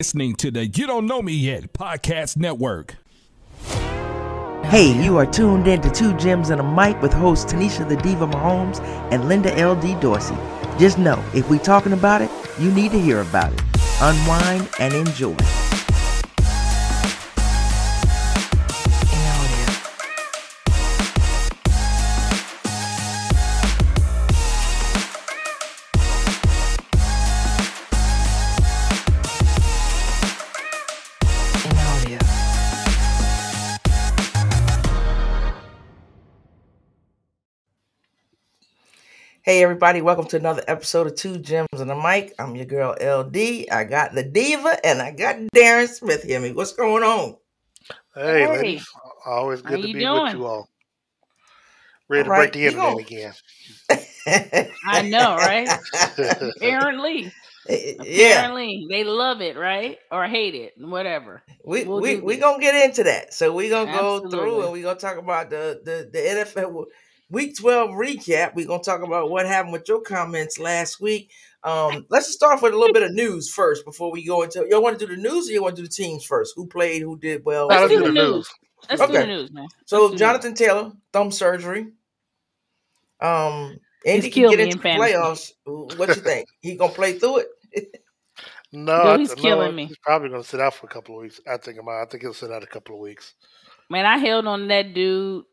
listening to the You Don't Know Me Yet podcast network. Hey, you are tuned in to Two Gems and a Mic with hosts Tanisha the Diva Mahomes and Linda L.D. Dorsey. Just know, if we talking about it, you need to hear about it. Unwind and enjoy. Hey everybody, welcome to another episode of Two Gems and a Mic. I'm your girl LD. I got the Diva and I got Darren Smith here. Me, what's going on? Hey, Hey. ladies. Always How good to be doing? with you all. Ready to break the you internet go. again. I know, right? Apparently, eh, yeah, apparently they love it, right? Or hate it, whatever. we We'll we do we this. gonna get into that. So we're gonna go through and we're gonna talk about the the the NFL Week Twelve recap. We're gonna talk about what happened with your comments last week. Um, let's just start off with a little bit of news first before we go into. Y'all want to do the news or you want to do the teams first? Who played? Who did well? Now, Let's let's do do the the news. news. Let's do the news, man. So Let's do Jonathan Taylor, thumb surgery. Um, Andy can killed get me into in playoffs. What you think? He gonna play through it? No, Dude, he's th- killing me. He's probably going to sit out for a couple of weeks. I think about. I think he'll sit out a couple of weeks. Man, I held on to that dude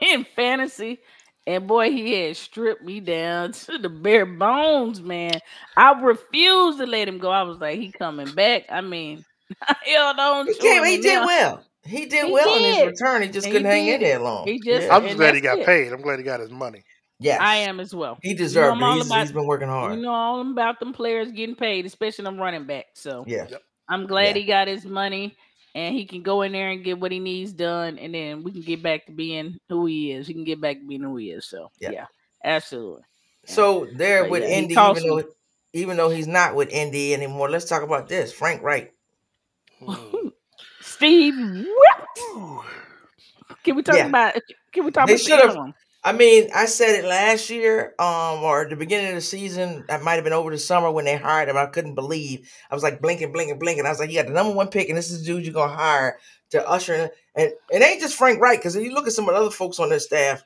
in fantasy. And boy, he had stripped me down to the bare bones, man. I refused to let him go. I was like, he coming back. I mean, I held on He came. He did now well. He did He well in his return. He just And couldn't he hang in there long. He just- Yeah. I'm just glad he got it. paid. I'm glad he got his money. yes, I am as well. He deserved I'm all it. He's, about- he's been working hard. You know all about them players getting paid, especially them running back. So yeah, I'm glad Yeah. he got his money and he can go in there and get what he needs done, and then we can get back to being who he is. He can get back to being who he is. So Yeah. yeah, absolutely. So there But with yeah, Indy, even though even though he's not with Indy anymore, let's talk about this. Frank Reich. Hmm. Steve, can we talk Yeah. about? Can we talk They about the should've- interim? I mean, I said it last year, um, or at the beginning of the season. That might have been over the summer when they hired him. I couldn't believe. I was like blinking, blinking, blinking. I was like, "You got the number one pick, and this is the dude you're gonna hire to usher in." And it ain't just Frank Reich, because if you look at some of the other folks on their staff,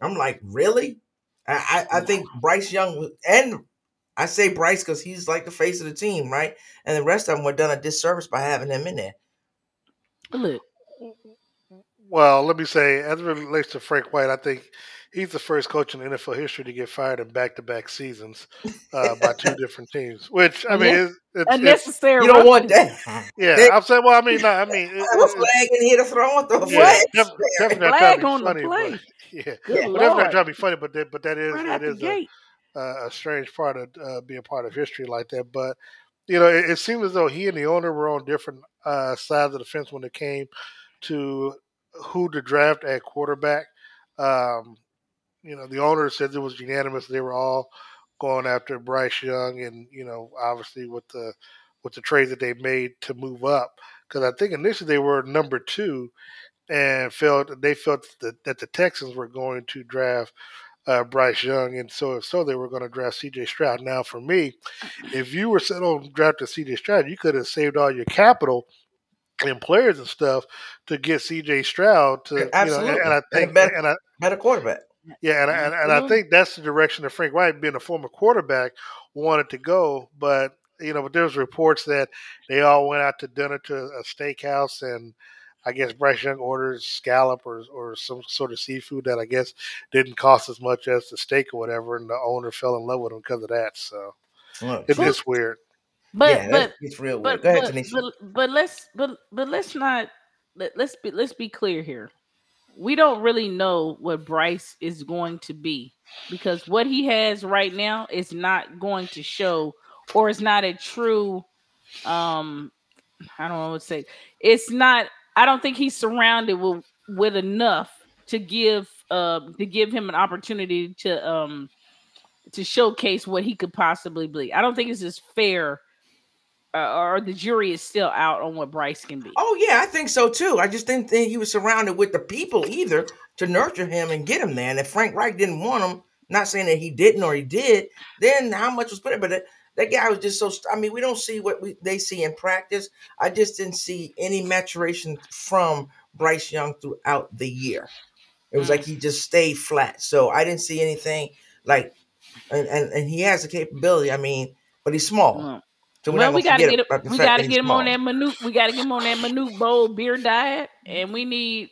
I'm like, really? I I, I think Bryce Young and I say Bryce because he's like the face of the team, right? And the rest of them were done a disservice by having him in there. Look, Well, let me say, as it relates to Frank Reich, I think he's the first coach in NFL history to get fired in back-to-back seasons uh, by two different teams. Which I mean, Yeah. it's, it's, it's unnecessary. You don't want that. yeah. They- I'm saying, well, I mean, no, I mean, it, I have a flag in here to throw on the yeah, flag. def- definitely not trying Flag to be on the funny, play. but yeah. Good But that's not lord! trying to be funny, but that, but that is Right that out the is a, gate. a, a strange part of uh, being part of history like that. But you know, it, it seemed as though he and the owner were on different uh, sides of the fence when it came to who to draft at quarterback. Um, you know, the owner said it was unanimous; they were all going after Bryce Young, and you know, obviously with the with the trade that they made to move up, because I think initially they were number two, and felt they felt that, that the Texans were going to draft uh, Bryce Young, and so if so, they were going to draft C.J. Stroud. Now, for me, if you were set on drafting C.J. Stroud, you could have saved all your capital and players and stuff to get C.J. Stroud to, you know, Absolutely. and, and I think, better- and I, Better quarterback. Yeah, and, I- and, and I mm-hmm. think that's the direction that Frank Reich, being a former quarterback, wanted to go. But you know, but there was reports that they all went out to dinner to a steakhouse, and I guess Bryce Young ordered scallop or or some sort of seafood that I guess didn't cost as much as the steak or whatever, and the owner fell in love with him because of that. So Look, it's just weird. But yeah, but it's real weird. but Go ahead, but, Tanisha. but but let's but but let's not let, let's be let's be clear here. We don't really know what Bryce is going to be because what he has right now is not going to show or it's not a true um I don't know what to say. It's not I don't think he's surrounded with with enough to give uh to give him an opportunity to um to showcase what he could possibly be. I don't think it's as fair uh, or the jury is still out on what Bryce can be. Oh yeah, I think so too. I just didn't think he was surrounded with the people either to nurture him and get him there. And if Frank Reich didn't want him, not saying that he didn't or he did, then how much was put in? But it, that guy was just so. I mean, we don't see what we, they see in practice. I just didn't see any maturation from Bryce Young throughout the year. It was Mm. like he just stayed flat. So I didn't see anything like, and and, and he has the capability. I mean, but he's small. Well, So we're well, we gotta get about him. We gotta get he's him on that minute. We gotta get him on that minute bowl beer diet, and we need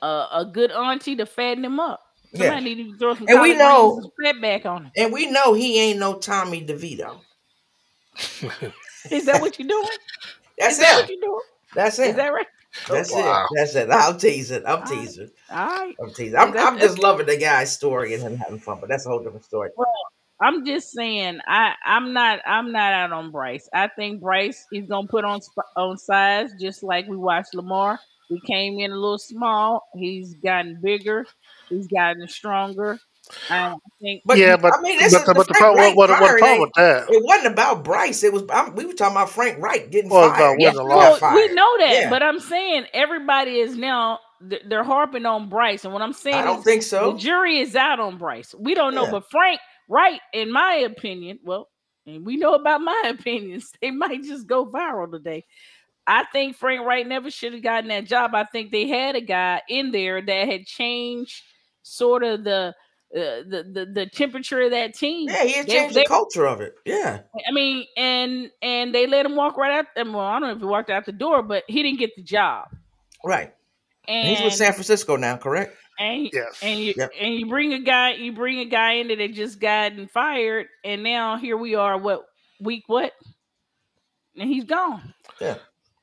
a, a good auntie to fatten him up. Yeah. Need to throw some And we know- greens and back on him. And we know he ain't no Tommy DeVito. Is that what you're doing? That's Is that him. what you're doing? That's Is it. that right? That's oh, Wow. it. That's it. I'm teasing. I'm Alright. teasing. All right. I'm teasing. I'm, I'm just loving the guy's story and him having fun, but that's a whole different story. I'm just saying, I I'm not I'm not out on Bryce. I think Bryce is gonna put on on size, just like we watched Lamar. He came in a little small. He's gotten bigger. He's gotten stronger. Um, I think. But yeah, but I mean, this but, is the, the but the Frank problem, Reich what, what, what the problem with that? It wasn't about Bryce. It was I'm, we were talking about Frank Reich getting Well, it's about fired. winning a lot. Well, fired. we know that, Yeah. but I'm saying everybody is now they're harping on Bryce, and what I'm saying I don't is think so. the jury is out on Bryce. We don't know, Yeah. but Frank Reich, in my opinion, well, and we know about my opinions, they might just go viral today. I think Frank Reich never should have gotten that job. I think they had a guy in there that had changed sort of the uh, the, the the temperature of that team. Yeah, he had They- changed they- the culture of it. Yeah. I mean, and and they let him walk right out. Well, I don't know if he walked out the door, but he didn't get the job. Right. And And he's with San Francisco now, correct? And Yes. and you Yep. and you bring a guy, you bring a guy in that had just gotten fired, and now here we are. What week? What? And he's gone. Yeah.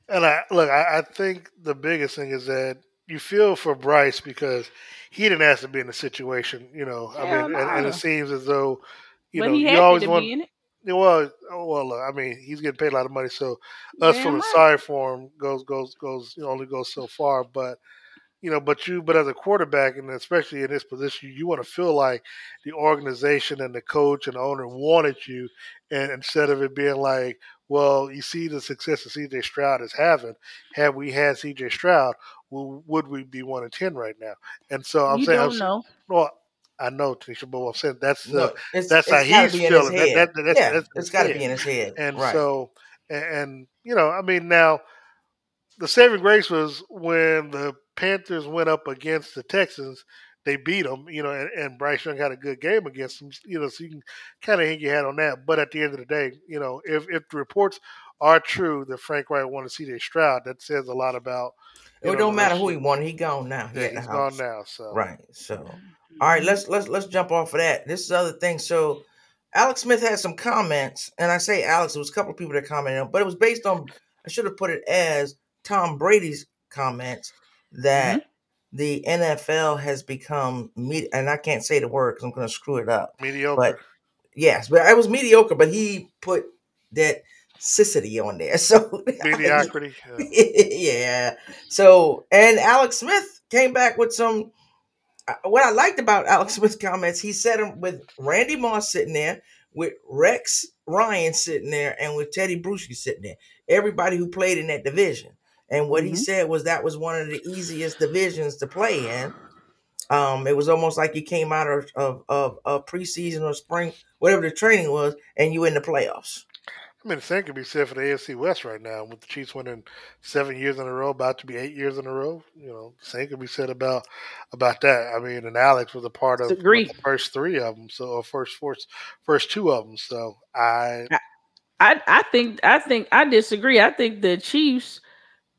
And I look, I, I think the biggest thing is that you feel for Bryce because he didn't ask to be in the situation. You know, I Hell mean, and, and it seems as though you but know he you always to want. be in it. Yeah, Well, oh, well, look, I mean, he's getting paid a lot of money, so us Damn feeling right. sorry for him goes goes goes you know, only goes so far. But you know, but you, but as a quarterback, and especially in this position, you want to feel like the organization and the coach and the owner wanted you, and instead of it being like, well, you see the success that C.J. Stroud is having. Had we had C.J. Stroud, w- would we be one and ten right now? And so I'm you saying, don't I'm, know. well, I know, Tanisha, but what I'm saying that's the Look, it's, that's it's how gotta he's be feeling. That- head. that- that's- yeah, that's it's his got to be in his head. And right. so, and, and you know, I mean, now the saving grace was when the Panthers went up against the Texans. They beat them, you know, and, and Bryce Young had a good game against them, you know, so you can kind of hang your hat on that. But at the end of the day, you know, if if the reports are true that Frank Reich wanted to C.J. Stroud, that says a lot about. it know, don't matter who he wanted. He gone now. Yeah, at the he's house. gone now. So Right. So all right, let's let's let's jump off of that. This is the other thing. So Alex Smith had some comments, and I say Alex, it was a couple of people that commented, on, but it was based on I should have put it as Tom Brady's comments that the NFL has become me and I can't say the word because I'm gonna screw it up. mediocre. But Yes, but I was mediocre, but he put that cicity on there. So mediocrity. yeah. yeah. So, and Alex Smith came back with some. uh, What I liked about Alex Smith's comments, he said them with Randy Moss sitting there, with Rex Ryan sitting there, and with Tedy Bruschi sitting there. Everybody who played in that division. And what he Mhm. said was that was one of the easiest divisions to play in. Um, it was almost like you came out of, of, of, of preseason or spring, whatever the training was, and you in the playoffs. I mean, the same can be said for the AFC West right now, with the Chiefs winning seven years in a row, about to be eight years in a row. You know, same can be said about about that. I mean, and Alex was a part of Agree. the first three of them, so or first first first two of them. So I I I think I think I disagree. I think the Chiefs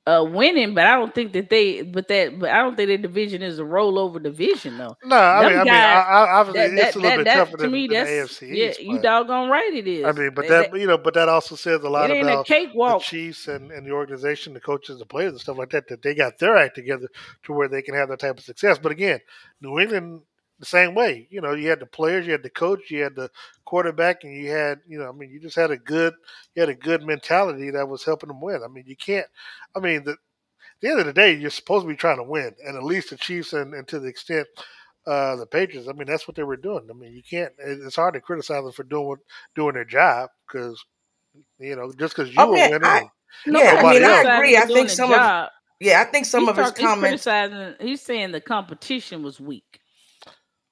uh winning, but I don't think that they but that but I don't think their division is a rollover division though. no, I Them mean, I mean, guys- I, I, obviously That, it's that, a little that, bit that tougher to than, me, than the AFC yeah, East. you doggone right it is. I mean, but That- that, you know, but that also says a lot it ain't a about the cakewalk. Chiefs and, and the organization, the coaches, the players, and stuff like that, that they got their act together to where they can have that type of success. But again, New England, the same way. You know, you had the players, you had the coach, you had the quarterback, and you had, you know, I mean, you just had a good, you had a good mentality that was helping them win. I mean, you can't, I mean, the, at the end of the day, you're supposed to be trying to win, and at least the Chiefs, and, and to the extent uh, the Patriots, I mean, that's what they were doing. I mean, you can't. It's hard to criticize them for doing what, doing their job because, you know, just because you Oh, were man, winning. I- No, Yeah, I mean, I agree. I think doing the some of- Yeah, I think some he's of his talk- he's comments. criticizing. He's saying the competition was weak.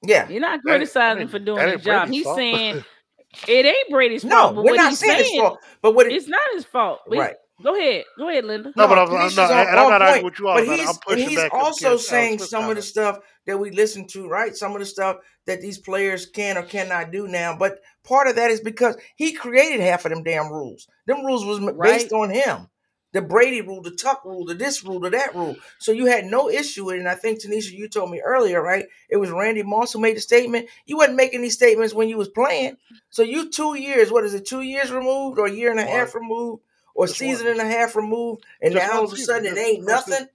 Yeah, You're not That ain't- criticizing for doing the job. Brady's He's fault. saying It ain't Brady's No, fault. But we're what not he's saying saying, it's fault. But what it, it's not his fault. We- right? Go ahead. Go ahead, Linda. No, but I'm- I'm not- on- and I'm not arguing with you all But he's, I'm pushing he's back also saying Alex Smith's some of the stuff that we listen to, right? Some of the stuff that these players can or cannot do now. But part of that is because he created half of them damn rules. Them rules was m- based on him. The Brady rule, the Tuck rule, the this rule, the that rule. So you had no issue with it. And I think Tanisha, you told me earlier, right? It was Randy Moss who made the statement. You wasn't making these statements when you was playing. So you two years, what is it, two years removed or a year and a half removed or Just season one. and a half removed, and Just now all of a season, sudden it ain't nothing.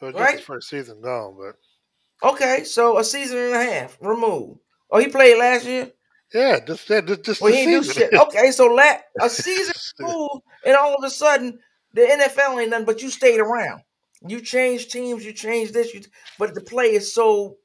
Right? his first season gone, but Okay, so a season and a half removed. Oh, he played last year. yeah, just that, just, just Well, he didn't do shit. Okay, so la- a season removed, and all of a sudden the NFL ain't nothing. But you stayed around. You changed teams. You changed this. You, but the play is so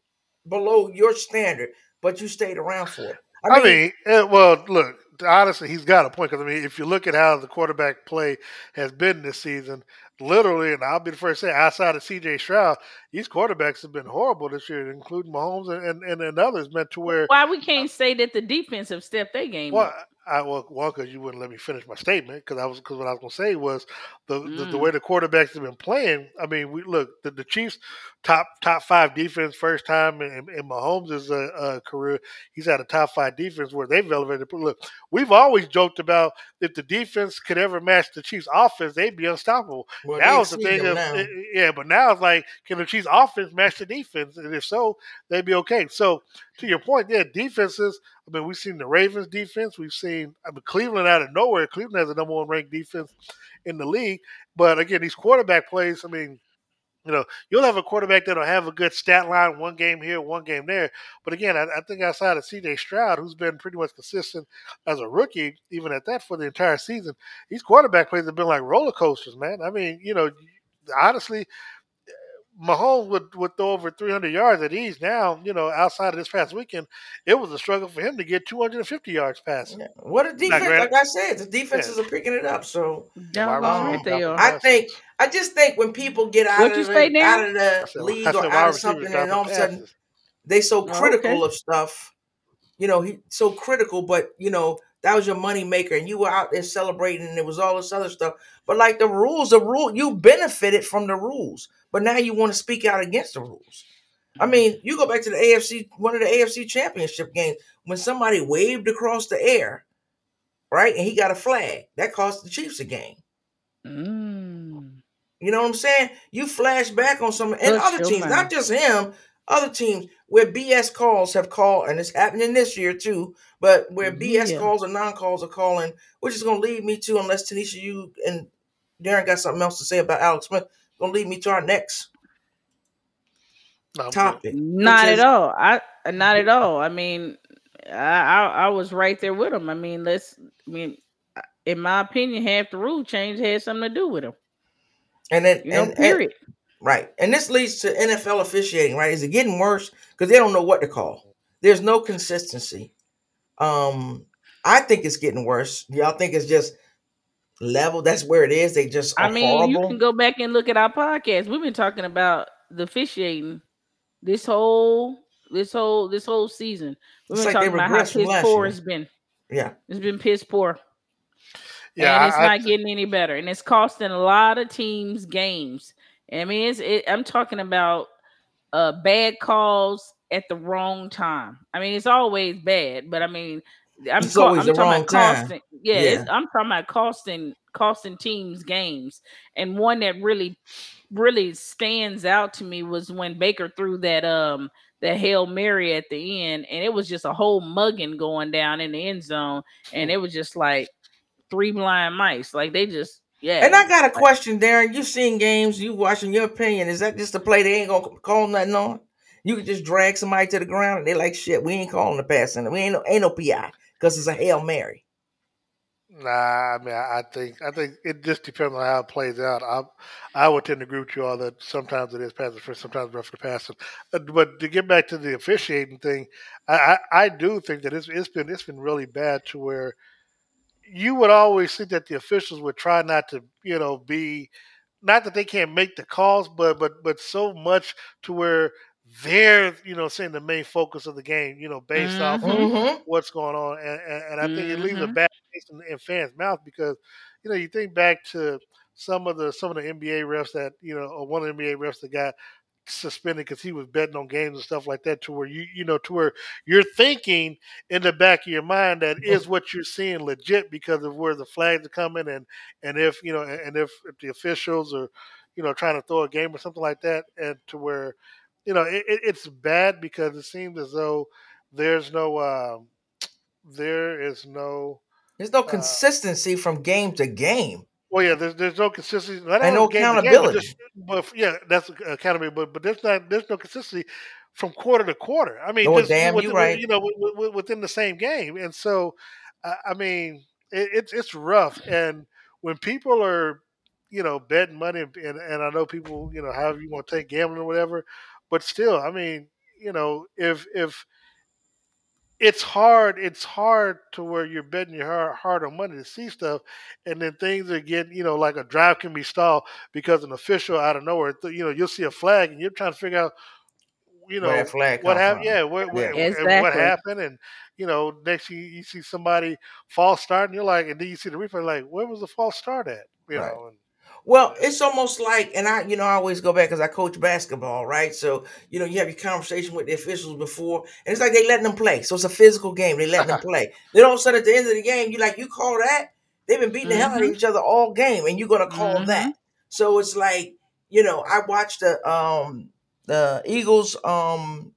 below your standard. But you stayed around for it. I mean, eh, well, look, honestly, he's got a point because I mean, if you look at how the quarterback play has been this season, literally, and I'll be the first to say, outside of C.J. Stroud, these quarterbacks have been horrible this year, including Mahomes and and, and others. Meant to where, Why we can't say that the defense have stepped their game well, up? I well, well, because you wouldn't let me finish my statement because I was because what I was going to say was the, the the Mm. way the quarterbacks have been playing. I mean, we look the, the Chiefs top top five defense first time in, in Mahomes' uh, uh, career. He's had a top five defense where they've elevated. But look, we've always joked about if the defense could ever match the Chiefs' offense, they'd be unstoppable. Well, now it's the thing of eh, yeah, but now it's like can the Chiefs' offense match the defense? And if so, they'd be okay. So to your point, yeah, defenses. I mean, we've seen the Ravens defense. We've seen I mean Cleveland out of nowhere. Cleveland has the number one ranked defense in the league. But again, these quarterback plays. I mean, you know, you'll have a quarterback that'll have a good stat line, one game here, one game there. But again, I, I think outside of C.J. Stroud, who's been pretty much consistent as a rookie, even at that for the entire season, these quarterback plays have been like roller coasters, man. I mean, you know, honestly, Mahomes would, would throw over 300 yards at ease. Now, you know, outside of this past weekend, it was a struggle for him to get 250 yards passing. Yeah. What a defense! Like I said, the defenses are picking it up. So Doggone wide right receiver they are. I think I just think when people get out What of you the, out of the said- league said or out of something, and all of a sudden passes. they so Oh, critical okay. of stuff. You know, he so critical, but you know that was your money maker, and you were out there celebrating, and it was all this other stuff. But like the rules, the rule you benefited from the rules, but now you want to speak out against the rules. I mean, you go back to the AFC, one of the AFC Championship games when somebody waved across the air, right, and he got a flag that cost the Chiefs a game. Mm. You know what I'm saying? You flash back on some and Hush other teams, mouth. not just him, other teams where BS calls have called, and it's happening this year too, but where BS Yeah. calls and non-calls are calling, which is gonna lead me to, unless Tanisha, you and Darren got something else to say about Alex Smith, gonna lead me to our next No, topic. Not is- at all. I not at all. I mean, I, I I was right there with him. I mean, let's. I mean, in my opinion, half the rule change had something to do with him. And then You know, and, and- period. right. And this leads to NFL officiating, right? Is it getting worse? Because they don't know what to call. There's no consistency. Um, I think it's getting worse. Y'all think it's just level? That's where it is. They just are I mean, horrible. you can go back and look at our podcast. We've been talking about the officiating this whole this whole this whole season. We've It's been like talking about how piss poor year. it's been. yeah. It's been piss poor. Yeah, and it's I- I not thi- getting any better, and it's costing a lot of teams games. I mean, it's it, I'm talking about uh bad calls at the wrong time. I mean, it's always bad, but I mean, I'm, It's I'm the talking wrong about time. costing. Yeah, It's, I'm talking about costing costing teams games, and one that really really stands out to me was when Baker threw that um that hail mary at the end, and it was just a whole mugging going down in the end zone, and it was just like three blind mice. Like they just yeah. And I got a question, Darren. You've seen games, you watching your opinion. Is that just a play they ain't gonna call nothing on? You could just drag somebody to the ground and they like shit, we ain't calling the pass center. We ain't no ain't no PI because it's a Hail Mary. Nah, I mean, I think I think it just depends on how it plays out. I I would tend to agree with you all that sometimes it is pass first, sometimes rough to pass it. Uh, But to get back to the officiating thing, I, I, I do think that it's it's been it's been really bad to where you would always think that the officials would try not to you know be not that they can't make the calls, but but but so much to where they're you know saying the main focus of the game, you know, based mm-hmm. off of mm-hmm. what's going on, and, and, and I think mm-hmm. it leaves a Mhm. bad taste in, in fans' mouth because you know you think back to some of the some of the NBA refs that you know, or one of the NBA refs that got suspended because he was betting on games and stuff like that to where you you know to where you're thinking in the back of your mind that is what you're seeing legit because of where the flags are coming and and if you know and if, if the officials are you know trying to throw a game or something like that and to where you know it, it- it's bad because it seems as though there's no um there is no There's no uh, consistency from game to game. well, yeah, there's there's no consistency. Not And no to game, but accountability. just- But, yeah, that's accountability. But but there's not there's no consistency from quarter to quarter. I mean, Oh, just damn, you within, right. you know wi- wi- within the same game, and so I I mean it, it's it's rough. And when people are you know betting money, and and I know people you know however you want to take gambling or whatever, but still, I mean you know if if it's hard. It's hard to where you're betting your hard, hard on money to see stuff, and then things are getting, you know, like a drive can be stalled because an official out of nowhere, th- you know, you'll see a flag and you're trying to figure out, you know, that flag what happened. Yeah, where, where, Yeah. and what happened, and you know, next you, you see somebody false start, and you're like, and then you see the replay, like, where was the false start at? You Right. know, and, Well, it's almost like, and I, you know, I always go back because I coach basketball, right? So, you know, you have your conversation with the officials before, and it's like they letting them play. So it's a physical game. They letting them play. Then all of a sudden, at the end of the game, you like, you call that? They've been beating the hell out of Mhm. each other all game, and you're gonna call Mhm. that? So it's like, you know, I watched the um the Eagles um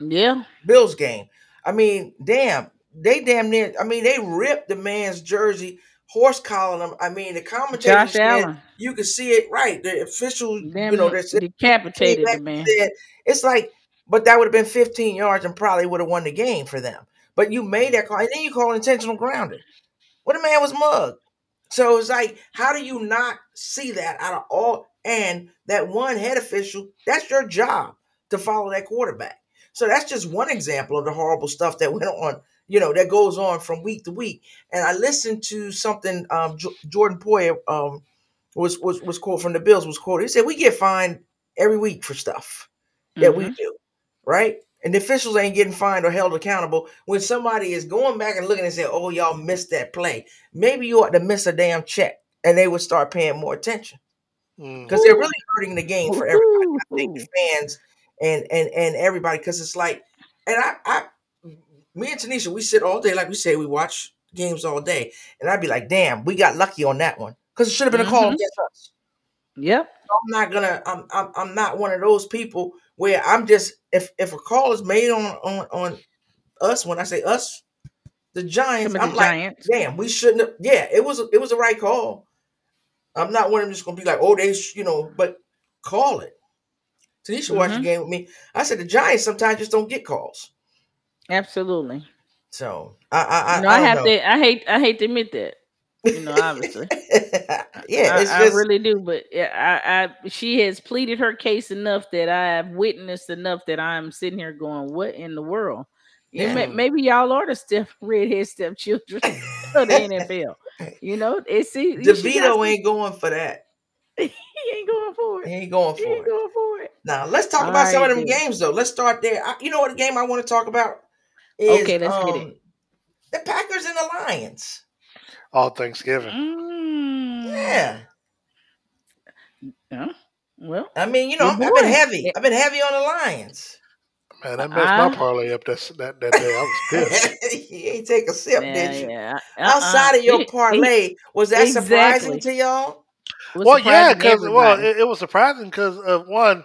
Yeah. Bills game. I mean, damn, they damn near. I mean, they ripped the man's jersey, horse collar him. I mean, the commentator Josh said Allen. You can see it right. The official, Damn you know, near that decapitated the man. said it's like, but that would have been 15 yards and probably would have won the game for them. But you made that call, and then you call intentional grounding. Well, the man was mugged. So it's like, how do you not see that out of all? And that one head official, that's your job to follow that quarterback. So that's just one example of the horrible stuff that went on, you know, that goes on from week to week. And I listened to something um, J- Jordan Poyer um, was was was quote from the Bills was quoted. He said, "We get fined every week for stuff that we Mhm. do, right? And the officials ain't getting fined or held accountable when somebody is going back and looking and saying, "Oh, y'all missed that play. Maybe you ought to miss a damn check," and they would start paying more attention mm, because they're really hurting the game for everybody. I think fans and and and everybody because it's like, and I, I, me and Tanisha, we sit all day, like we say, we watch games all day, and I'd be like, "Damn, we got lucky on that one because it should have been a call Mhm. against us." Yep. I'm not gonna. I'm, I'm. I'm not one of those people where I'm just. If if a call is made on on on us, when I say us, the Giants, I'm the like, Giants. damn, we shouldn't have. Yeah, it was. It was the right call. I'm not one of them just gonna be like, oh, they, sh-, you know, but call it. Tanisha watched the game with me. I said the Giants sometimes just don't get calls. Absolutely. So I I I, know, I I have know. to. I hate. I hate to admit that. You know, obviously. yeah, I, I really do, but yeah, I, I she has pleaded her case enough that I have witnessed enough that I'm sitting here going, "What in the world?" You may, maybe y'all are the step redhead stepchildren of the NFL. You know, it's see, DeVito ain't going for that. he ain't going for He it. ain't going He ain't it. going for it. Now let's talk All about some of them then. games though. Let's start there. I, you know what a game I want to talk about is Okay, let's um, get it. the Packers and the Lions. All Thanksgiving. Mm, Yeah, yeah. Well, I mean, you know, I've, I've been heavy. I've been heavy on the Lions. Man, that messed I- my parlay up that that, that day. I was pissed. you ain't take a sip, yeah, did you? yeah. Outside uh-uh. of your It- it- parlay, was that surprising to y'all? well, yeah, because well, it, it was surprising because of one.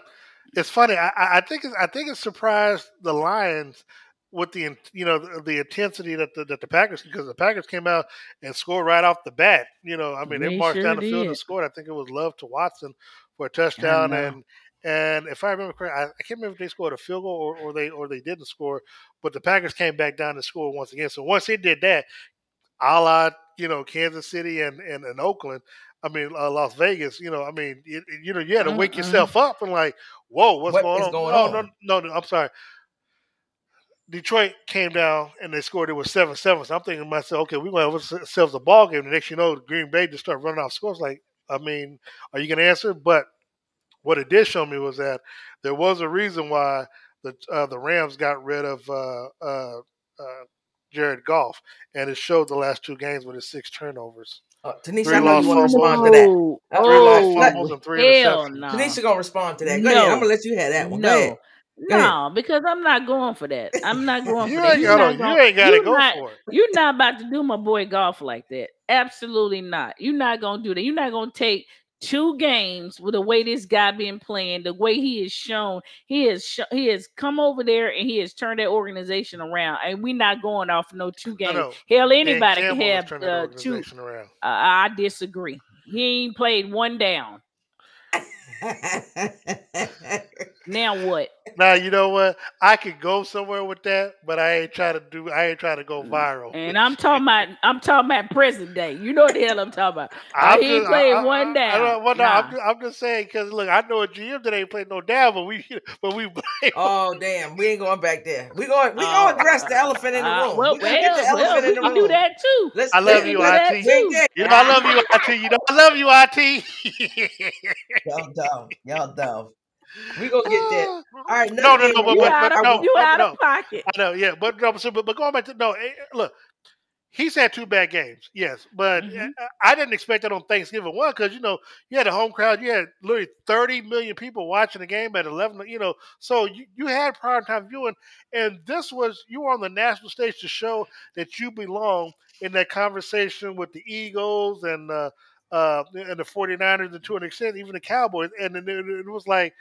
It's funny. I, I I think it's, I think it surprised the Lions with the you know the, the intensity that the that the Packers because the Packers came out and scored right off the bat. You know, I mean they They marched sure down the field and scored. I think it was Love to Watson for a touchdown and. And if I remember correctly, I, I can't remember if they scored a field goal or, or they or they didn't score, but the Packers came back down and scored once again. So once they did that, a la you know Kansas City and and, and Oakland. I mean uh, Las Vegas. You know, I mean, you, you know, you had to wake Mm-mm. yourself up and like, whoa, what's What going on? going no, on? no, no, no. I'm sorry. Detroit came down and they scored. It was seven seven. So I'm thinking to myself, okay, we're gonna have ourselves a ball game. The next, you know, Green Bay just start running off scores. Like, I mean, are you gonna answer? But what it did show me was that there was a reason why the uh, the Rams got rid of uh, uh, uh, Jared Goff, and it showed the last two games with his six turnovers. Uh, Tanisha, Three I know lost you want to fumbles. respond to that. Oh, That's Three lost oh, fumbles and three hell interceptions. no. Tanisha gonna respond to that. Go No. ahead. I'm gonna let you have that one. No, Go ahead. No, because I'm not going for that. I'm not going You for that. ain't You're gotta, not you ain't got to go not- for it. You're not about to do my boy Goff like that. Absolutely not. You're not gonna do that. You're not gonna take two games with the way this guy been playing, the way he is shown. He has sh- he has come over there and he has turned that organization around. And we're not going off no two games. no. Hell, anybody can have turned that uh, two. around. Uh, I disagree. He ain't played one down. Now what? Now you know what? I could go somewhere with that, but I ain't trying to do. I ain't trying to go viral. And I'm talking about I'm talking about present day. You know what the hell I'm talking about. I'm he ain't just- played I- I- one I- I down. don't- well, no, I'm, Nah. just, I'm just saying because look, I know a GM that ain't played no down, but we, but we blame. oh damn, we ain't going back there. We going we Uh, gonna address the elephant in the Uh, room. well, we gonna get the well, well, elephant we in the can room. do that too. Let's, I love you, do that IT. too. You know, I love you, IT. You know, I love you, IT. Y'all dumb. Y'all dumb. We gonna get that. All right, No, no, no, game but- You we- out of no, you no, out no. of pocket. I know, yeah, but no, so, but, but going back to no, eh, look, he's had two bad games, yes, but Mhm. I, I didn't expect that on Thanksgiving one because you know you had a home crowd, you had literally thirty million people watching the game at eleven, you know, so you, you had prime time viewing, and this was you were on the national stage to show that you belong in that conversation with the Eagles and uh, uh, and the 49ers and to an extent even the Cowboys, and then it, it was like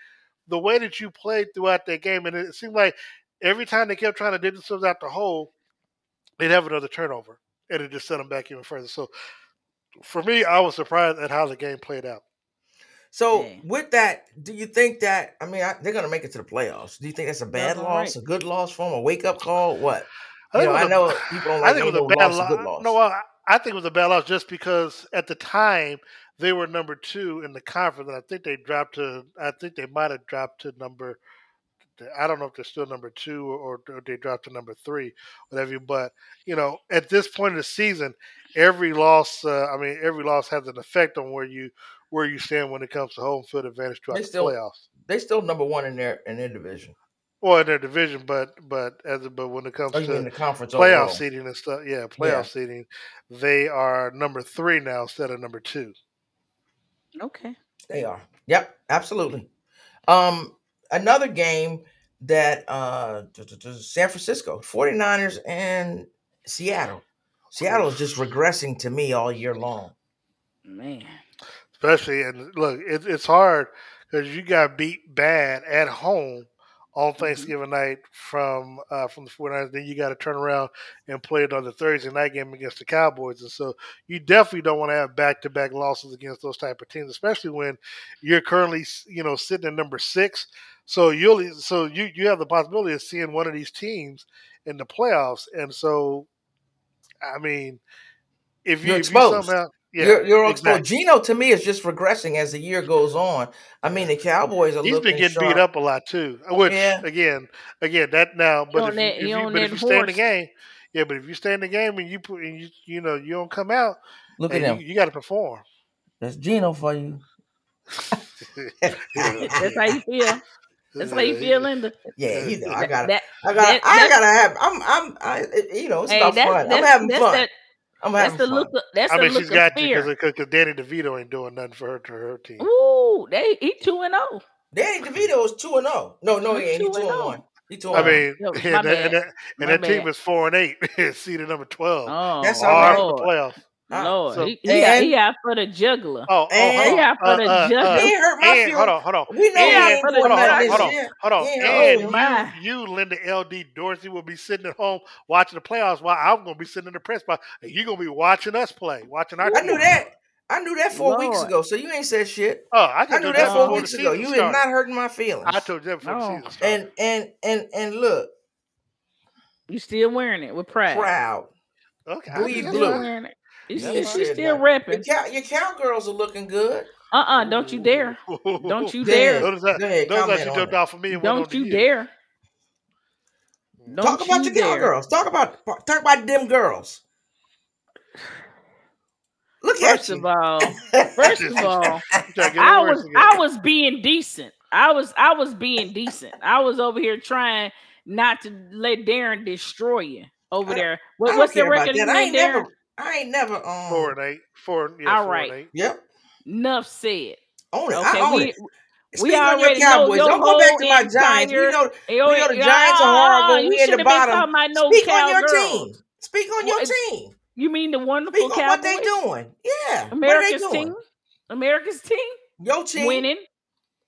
the way that you played throughout that game, and it seemed like every time they kept trying to dig themselves out the hole, they'd have another turnover, and it just set them back even further. So, for me, I was surprised at how the game played out. So Yeah. with that, do you think that I mean I, they're gonna make it to the playoffs? Do you think that's a bad That's loss, right. a good loss for them, a wake up call? What? I You know, it I was a- know people don't like I like think it was no a bad loss, a loss. good loss. No, I- I think it was a bad loss just because at the time they were number two in the conference, and I think they dropped to. I think they might have dropped to number. I don't know if they're still number two or, or they dropped to number three, whatever. You, But you know, at this point in the season, every loss. Uh, I mean, every loss has an effect on where you where you stand when it comes to home field advantage throughout They the still- playoffs. they still number one in their in their division. Well, in their division, but but as but when it comes Oh, to the conference playoff overall. seeding and stuff. Yeah, playoff seeding. They are number three now instead of number two. Okay. They are. Yep, absolutely. Um, another game that uh San Francisco 49ers and Seattle. Seattle is just regressing to me all year long. Man. Especially and look, it, it's hard because you got beat bad at home on Thanksgiving night from uh, from the 49ers. Then you got to turn around and play it on the Thursday night game against the Cowboys, and so you definitely don't want to have back to back losses against those type of teams, especially when you're currently you know sitting at number six. So you'll so you you have the possibility of seeing one of these teams in the playoffs, and so I mean, if you, if you somehow yeah, you're you're exactly. exposed. Geno to me is just regressing as the year goes on. I mean, the Cowboys are He's looking been getting sharp. beat up a lot too. Uh, which Yeah. again, again that now, but on if, that- you, if you, on but if that you stay in the game, yeah, but if you stay in the game and you put and you you know you don't come out, Look at him. you, you got to perform. That's Geno for you. That's how you feel. That's how you feel, Linda. Yeah, you know, I gotta, that- I gotta, that- I gotta have. I'm, I'm, I, you know, it's hey, about that's, fun. I'm having that's fun. that- I'm that's having the fun. look. Of, that's I the mean, look she's of got fear. to because Danny DeVito ain't doing nothing for her to her team. Ooh, they he two and oh. zero. Danny DeVito is two and zero. No, no, he He ain't. He two two and and oh. one. He two I and one. mean, Yo, and, that, and, that, and that team bad. is four and eight, seeded number twelve. Oh, That's Hard all right. for Lord, the playoffs. Lord, so- he, he, got, And- he out for the juggler. Oh, oh, And- hold on. Yeah, for the uh, judge. uh, he hurt my and, feelings. hold on, hold on. We know And- he ain't hold doing on, hold this hold on, hold on. He And Oh, you, you, Linda L.D. Dorsey, will be sitting at home watching the playoffs while I'm going to be sitting in the press box. And you're going to be watching us play, watching our I team. knew that. I knew that four weeks ago. So you ain't said shit. Oh, I, I knew that that four weeks ago. season You is not hurting my feelings. I told you that before No. the season started. and and and and look, You still wearing it with pride. proud. okay, bleed I You think blue. Still that's fine. wearing it. You That's still, fine. she still now. Your, cow, your cowgirls are looking good. Uh uh-uh, uh, do not you dare. Don't you dare. Notice that, Go ahead, notice that you on jumped it. off of me Don't you you. dare. Don't talk about you your dare. cowgirls. Talk about talk about them girls. Look Look at First you. of all, first of all, You trying to get I was together. I was being decent. I was I was being decent. I was over here trying not to let Darren destroy you over I there. What, what's the care about record that. I ain't Darren? never. I ain't never. Um. four and eight. Four. Yeah, All four right. and eight. Yep. Enough said. Own it. Okay, I own we it. we Speak on your already know Don't go back to my Giants. We entire- know. Yo, We know the yo, Giants are horrible. We in should the have been bottom. no Speak on your cowgirls. team. Speak on your What- team. You mean the wonderful Speak on Cowboys? what they doing. Yeah. America's what are they doing? team. America's team Your team. winning,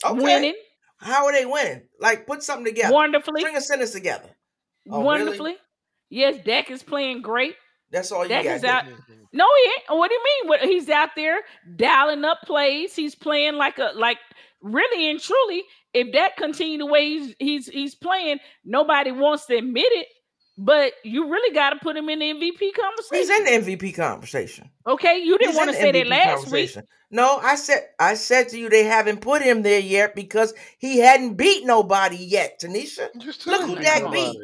Okay. winning How are they winning? Like put something together. wonderfully, Bring a sentence together. Oh, really? wonderfully. Yes, Dak is playing great. That's all you Dak got. is to do. out. No, he ain't. What do you mean? What he's out there dialing up plays. He's playing like a like really and truly. If that continue the way he's he's he's playing, nobody wants to admit it. But you really got to put him in the MVP conversation. He's in the MVP conversation. okay, you didn't want to the say that last week. conversation. No, I said I said to you they haven't put him there yet because he hadn't beat nobody yet, Tanisha. Look who that beat.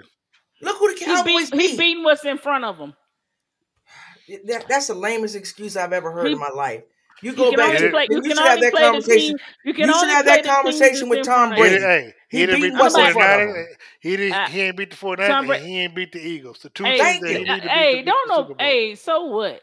Look who the He Cowboys beat, he beat. beating what's in front of him. That- that's the lamest excuse I've ever heard He- in my life. You You go can back only to play. you You can should have that the conversation. You can You should have that conversation with Tom front of He, you. Brady. didn't- hey, he, He didn't beat beat the what's in 49ers. He didn't. Uh, he ain't beat the 49ers. Tom and he ain't beat the Eagles. The two Hey, teams Thank that he need to beat hey, to don't the know. Super Hey, so what?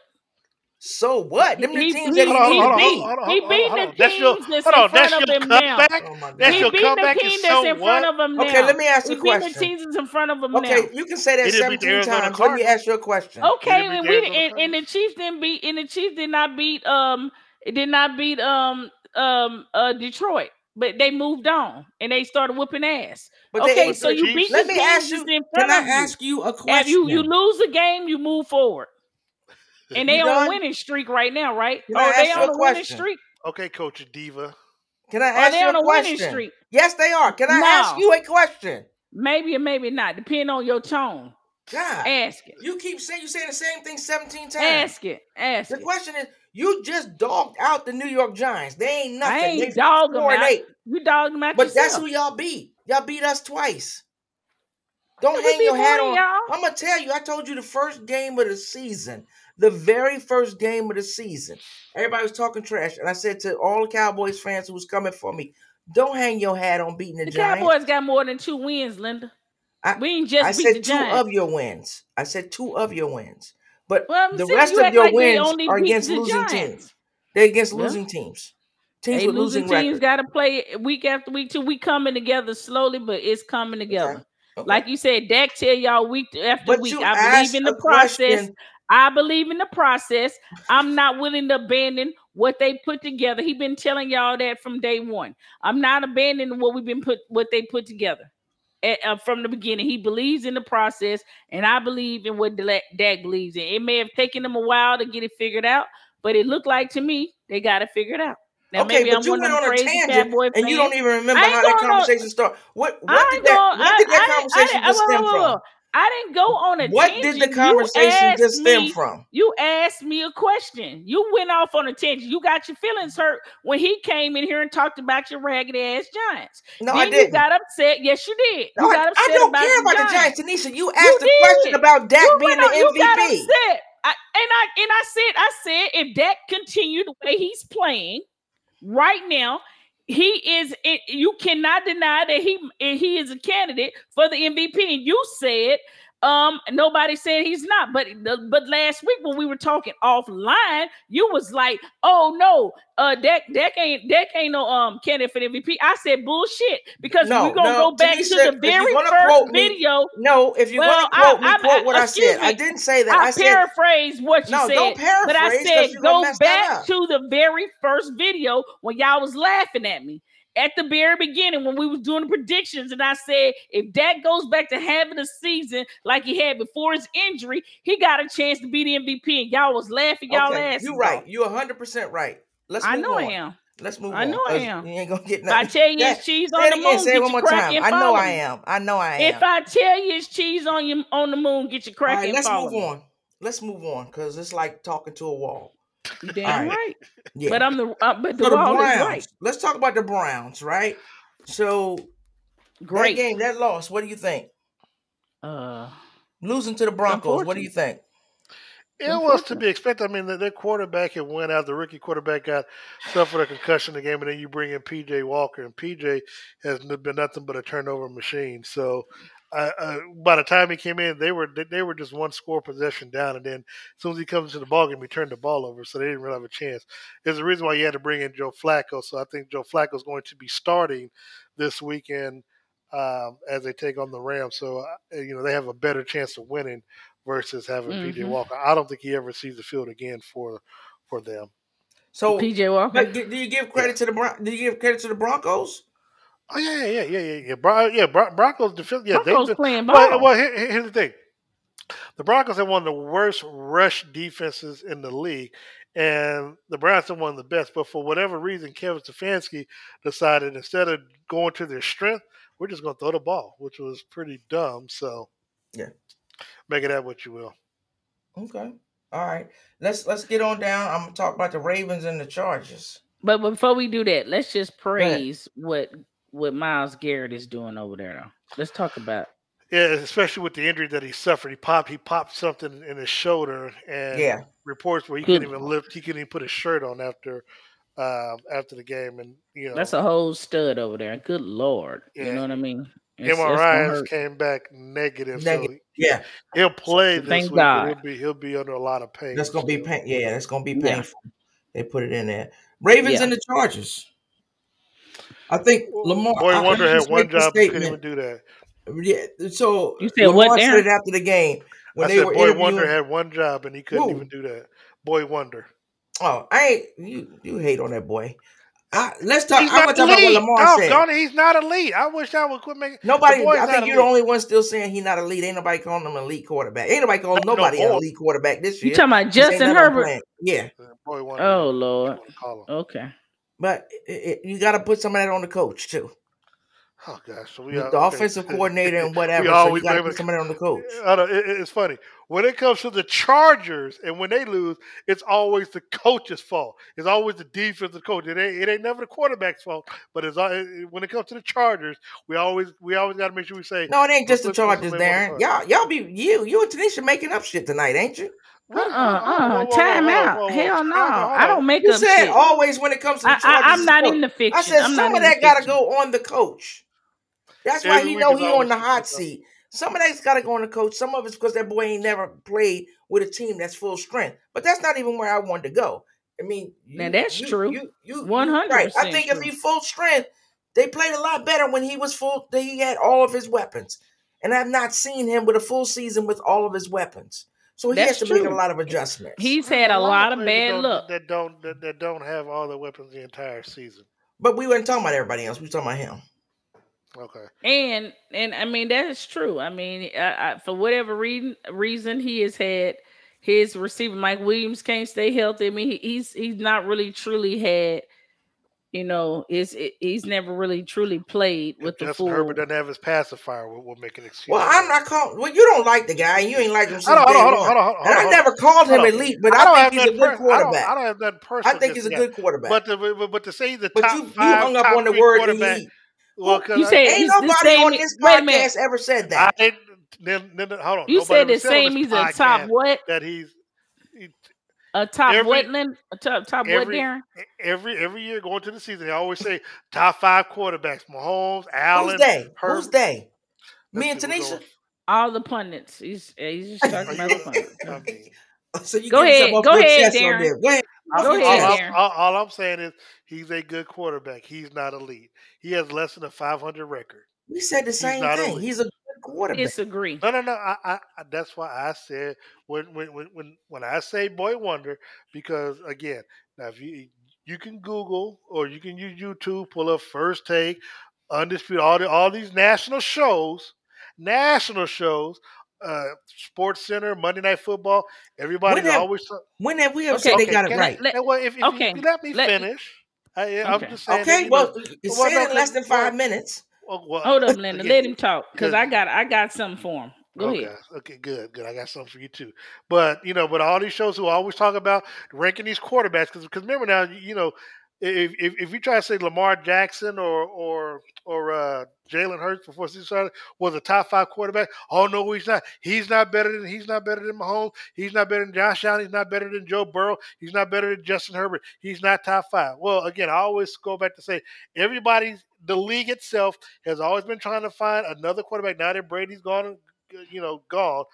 So what? Them the He- teams he- that he Hold on, need hold to on, beat. hold on, He beat the on. That's your teams that's hold in on. Front of him now. Oh That's he your God. beating the comeback team that's so in front what? of him now. Okay, let me ask you a beating the question. teams that's in front of him Okay, now. you can say that He didn't beat the 17 times. Let me ask you a question. Okay, and the we and, and the Chiefs didn't beat and the Chiefs did not beat um did not beat um um uh Detroit, but they moved on and they started whooping ass. But okay, ain't so the you beat Let the me ask you. that's in Can front I of you. ask you a question? you you lose a game, you move forward. And they You on a winning streak right now, right? Can I they ask on a a winning streak? Okay, Coach Diva. Can I ask Are ask they you on a a winning question? streak? Yes, they are. Can I ask you a question? Maybe or maybe not, depending on your tone. God, Ask it. you keep saying you saying the same thing 17 times. Ask it. Ask The it. question is, you just dogged out the New York Giants. They ain't nothing. I ain't they dog them four out. eight. You dog them out But yourself. that's who y'all beat. Y'all beat us twice. Don't hang your hat on. y'all. I'm gonna tell you. I told you the first game of the season, the very first game of the season. Everybody was talking trash, and I said to all the Cowboys fans who was coming for me, "Don't hang your hat on beating the, The Giants." Cowboys got more than two wins, Linda. I- we ain't just I beat said two Giants. of your wins. I said two of your wins, but Well, the rest you of your like wins are against losing Giants. teams. They're against losing teams. Teams Hey, with losing losing teams got to play week after week till we coming together slowly, but it's coming together. Okay. Like you said, Dak tell y'all week after But week. I believe in the process. question. I believe in the process. I'm not willing to abandon what they put together. He been telling y'all that from day one. I'm not abandoning what we've been put what they put together eh, uh, from the beginning. He believes in the process, and I believe in what Dak believes in. It may have taken them a while to get it figured out, but it looked like to me they got it figured out. Now okay, maybe but I'm you went on a tangent, and you don't even remember how that conversation started. What what did that what I- did that I I conversation didn't- just stem from? I didn't go on a What tangent. did the conversation just stem me- from? You asked me a question. You went off on a tangent. You got your feelings hurt when he came in here and talked about your ragged ass Giants. No, then I you didn't. You got upset. Yes, you did. No, you I, got I don't about care about the Giants. Giants, Tanisha. You asked a did. question about Dak You being went the on- you got upset. I, and I and I said, I said, if Dak continued the way he's playing right now, he is. It, you cannot deny that he he is a candidate for the MVP. And you said, um, nobody said he's not. But but last week when we were talking offline, you was like, oh no, uh, Dak Dak ain't Dak ain't no um candidate for MVP. I said bullshit because No, we're gonna no, go back Tanisha, to the very first quote me, video. No, if you're Well, gonna quote I- me, I- quote what I said. I didn't say that. I, I, said paraphrase what you no. said. Don't paraphrase. But I said go back to the very first video when y'all was laughing at me at the very beginning when we was doing the predictions, and I said if Dak goes back to having a season like he had before his injury, he got a chance to be the MVP. And y'all was laughing y'all Okay, asses you're right. You're 100 percent right. Let's I move know on. I know I am. Let's move I on. I know I am. You ain't gonna get nothing. If I tell you That- it's cheese on the again. moon, Say it get one your more crack time. I know I am. I know I am. If I tell you it's cheese on you on the moon, get your All crack right, and let's move me. on. Let's move on because it's like talking to a wall. You damn All right. Yeah. But I'm the uh, but the so the wall is Browns. right. Let's talk about the Browns, right? So Great. that game, that loss. What do you think? Uh Losing to the Broncos. What do you think? It was to be expected. I mean, their quarterback had went out. The rookie quarterback got suffered a concussion in the game, and then you bring in PJ Walker, and PJ has been nothing but a turnover machine. So, uh, uh, by the time he came in, they were they were just one score possession down, and then as soon as he comes to the ball game, he turned the ball over, so they didn't really have a chance. There's a reason why you had to bring in Joe Flacco. So I think Joe Flacco is going to be starting this weekend um, as they take on the Rams. So uh, you know they have a better chance of winning versus having mm-hmm. PJ Walker. I don't think he ever sees the field again for for them. So PJ Walker, do, do you give credit yeah. to the do you give credit to the Broncos? Oh yeah, yeah, yeah, yeah, yeah. Bron- yeah, Bron- uh, Broncos defense. Yeah, Broncos been, playing ball. Well, well here, here's the thing: the Broncos have one of the worst rush defenses in the league, and the Browns are one of the best. But for whatever reason, Kevin Stefanski decided instead of going to their strength, we're just going to throw the ball, which was pretty dumb. So yeah, make it that what you will. Okay. All right. Let's let's get on down. I'm gonna talk about the Ravens and the Chargers. But before we do that, let's just praise what what Myles Garrett is doing over there. Though. Let's talk about. Yeah, especially with the injury that he suffered. He popped he popped something in his shoulder, and yeah, reports where he couldn't even lift. He couldn't even put his shirt on after um, after the game, and you know that's a whole stud over there. Good lord, yeah. you know what I mean? It's, MRIs came back negative, negative. so yeah, he'll play this Thank week. God. He'll be he'll be under a lot of pain. That's gonna be pain. Yeah, that's gonna be painful. Yeah. They put it in there. Ravens yeah. and the Chargers. I think Lamar. Boy, Wonder had one job. He couldn't even do that. Yeah. So you said Lamar what? Said it after the game when I they said were Boy Wonder had one job and he couldn't Who? even do that. Boy Wonder. Oh, I ain't you. You hate on that boy. I, let's talk. I'm gonna talk about what Lamar no, said. Donnie, he's not elite. I wish I would quit making. Nobody. I think you're the only one still saying he's not elite. Ain't nobody calling him an elite quarterback. Ain't nobody calling no, nobody no, an elite quarterback this year. You talking about Justin Herbert? Yeah. Uh, boy, oh Lord. Okay. But it, it, you got to put some of that on the coach too. Oh gosh, so we are, the okay. offensive coordinator and whatever. so you got to put somebody on the coach. I know, it, it's funny when it comes to the Chargers and when they lose, it's always the coach's fault. It's always the defensive coach. It ain't, it ain't never the quarterback's fault. But it's when it comes to the Chargers, we always we always got to make sure we say no. It ain't just the Chargers, Darren. Y'all y'all be you you and Tanisha making up shit tonight, ain't you? Uh uh time out. Hell no. I don't make you up said shit. always when it comes to the Chargers. I, am not in the fiction. I said I'm some of that got to go on the coach. That's why he know he on the hot seat. Some of that's got to go on the coach. Some of it's because that boy ain't never played with a team that's full strength. But that's not even where I wanted to go. I mean, you, now that's you, true. You, you, one hundred. Right. I think true. if he full strength, they played a lot better when he was full. He had all of his weapons, and I've not seen him with a full season with all of his weapons. So he That's has to true. make a lot of adjustments. He's had a, a lot, of bad luck. That don't that, that don't have all the weapons the entire season. But we weren't talking about everybody else. We were talking about him. Okay. And and I mean that is true. I mean, I, I, for whatever reason reason he has had his receiver Mike Williams can't stay healthy. I mean, he, he's he's not really truly had. You know, is he's mm. never really truly played with if the Justin full. Herbert doesn't have his pacifier. We'll, we'll make an excuse. Well, I'm not calling. Well, you don't like the guy. You ain't like him since hold day on, one. hold on, hold on, and I never called him elite, but I, I think he's a good quarterback. I don't, I don't have that personal. I think he's a good quarterback. But to, but to say the but top you, five, you hung up on the word quarterback. elite. Well, you say ain't nobody on this podcast ever said that. I, then, then, hold on. You said the same. He's a top what? That he's he, a top every, what? A top top every, what? Darren. Every every year going to the season, they always say top five quarterbacks: Mahomes, Allen. Who's they? Herbert. Who's they? Me and Tanisha. All the pundits. He's he's just talking about the pundits. I mean, so you go ahead. Go ahead, Darren. Go ahead. Go ahead, all, all, all, I'm saying is he's a good quarterback. He's not elite. He has less than a 500 record. We said the same thing. Elite. He's a good quarterback. Disagree. No, no, no. I, I, that's why I said when, when, when, when, when I say boy wonder, because again, now if you you can Google or you can use YouTube, pull up First Take, Undisputed, all the, all these national shows, national shows uh, Sports Center, Monday Night Football. Everybody's when have, always. When have we ever okay, said they got it right? Let, well, if, if okay. you let me let finish, I, am okay. just saying. Okay, that, well, know, you said well, in less than five minutes. Well, well, Hold up, Linda. Let him talk because I got I got something for him. Go okay. ahead. Okay, good, good. I got something for you too. But you know, but all these shows who always talk about ranking these quarterbacks because because remember now, you know, if, if if you try to say Lamar Jackson or or or uh, Jalen Hurts before season started was a top five quarterback, oh no, he's not. He's not better than he's not better than Mahomes. He's not better than Josh Allen. He's not better than Joe Burrow. He's not better than Justin Herbert. He's not top five. Well, again, I always go back to say everybody, the league itself has always been trying to find another quarterback. Now that Brady's gone, you know, gone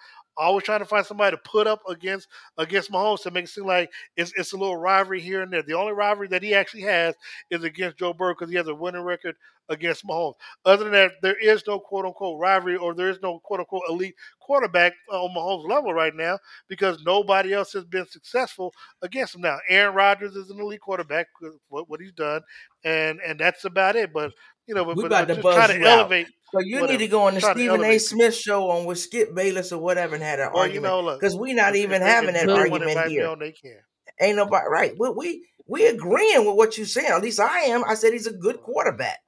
always trying to find somebody to put up against against Mahomes to make it seem like it's it's a little rivalry here and there. The only rivalry that he actually has is against Joe Burrow because he has a winning record against Mahomes. Other than that, there is no quote unquote rivalry or there is no quote unquote elite quarterback on Mahomes' level right now because nobody else has been successful against him. Now, Aaron Rodgers is an elite quarterback, what, what he's done, and and that's about it. But you know, but, We but about uh, to just buzz to you out. elevate. So you need to go on the Stephen A. elevate Smith show on with Skip Bayless or whatever and had an Well, argument know, look, because we're not if- even if having if that they argument here. on, they can. Ain't nobody right. We we we agreeing with what you're saying. At least I am. I said he's a good quarterback.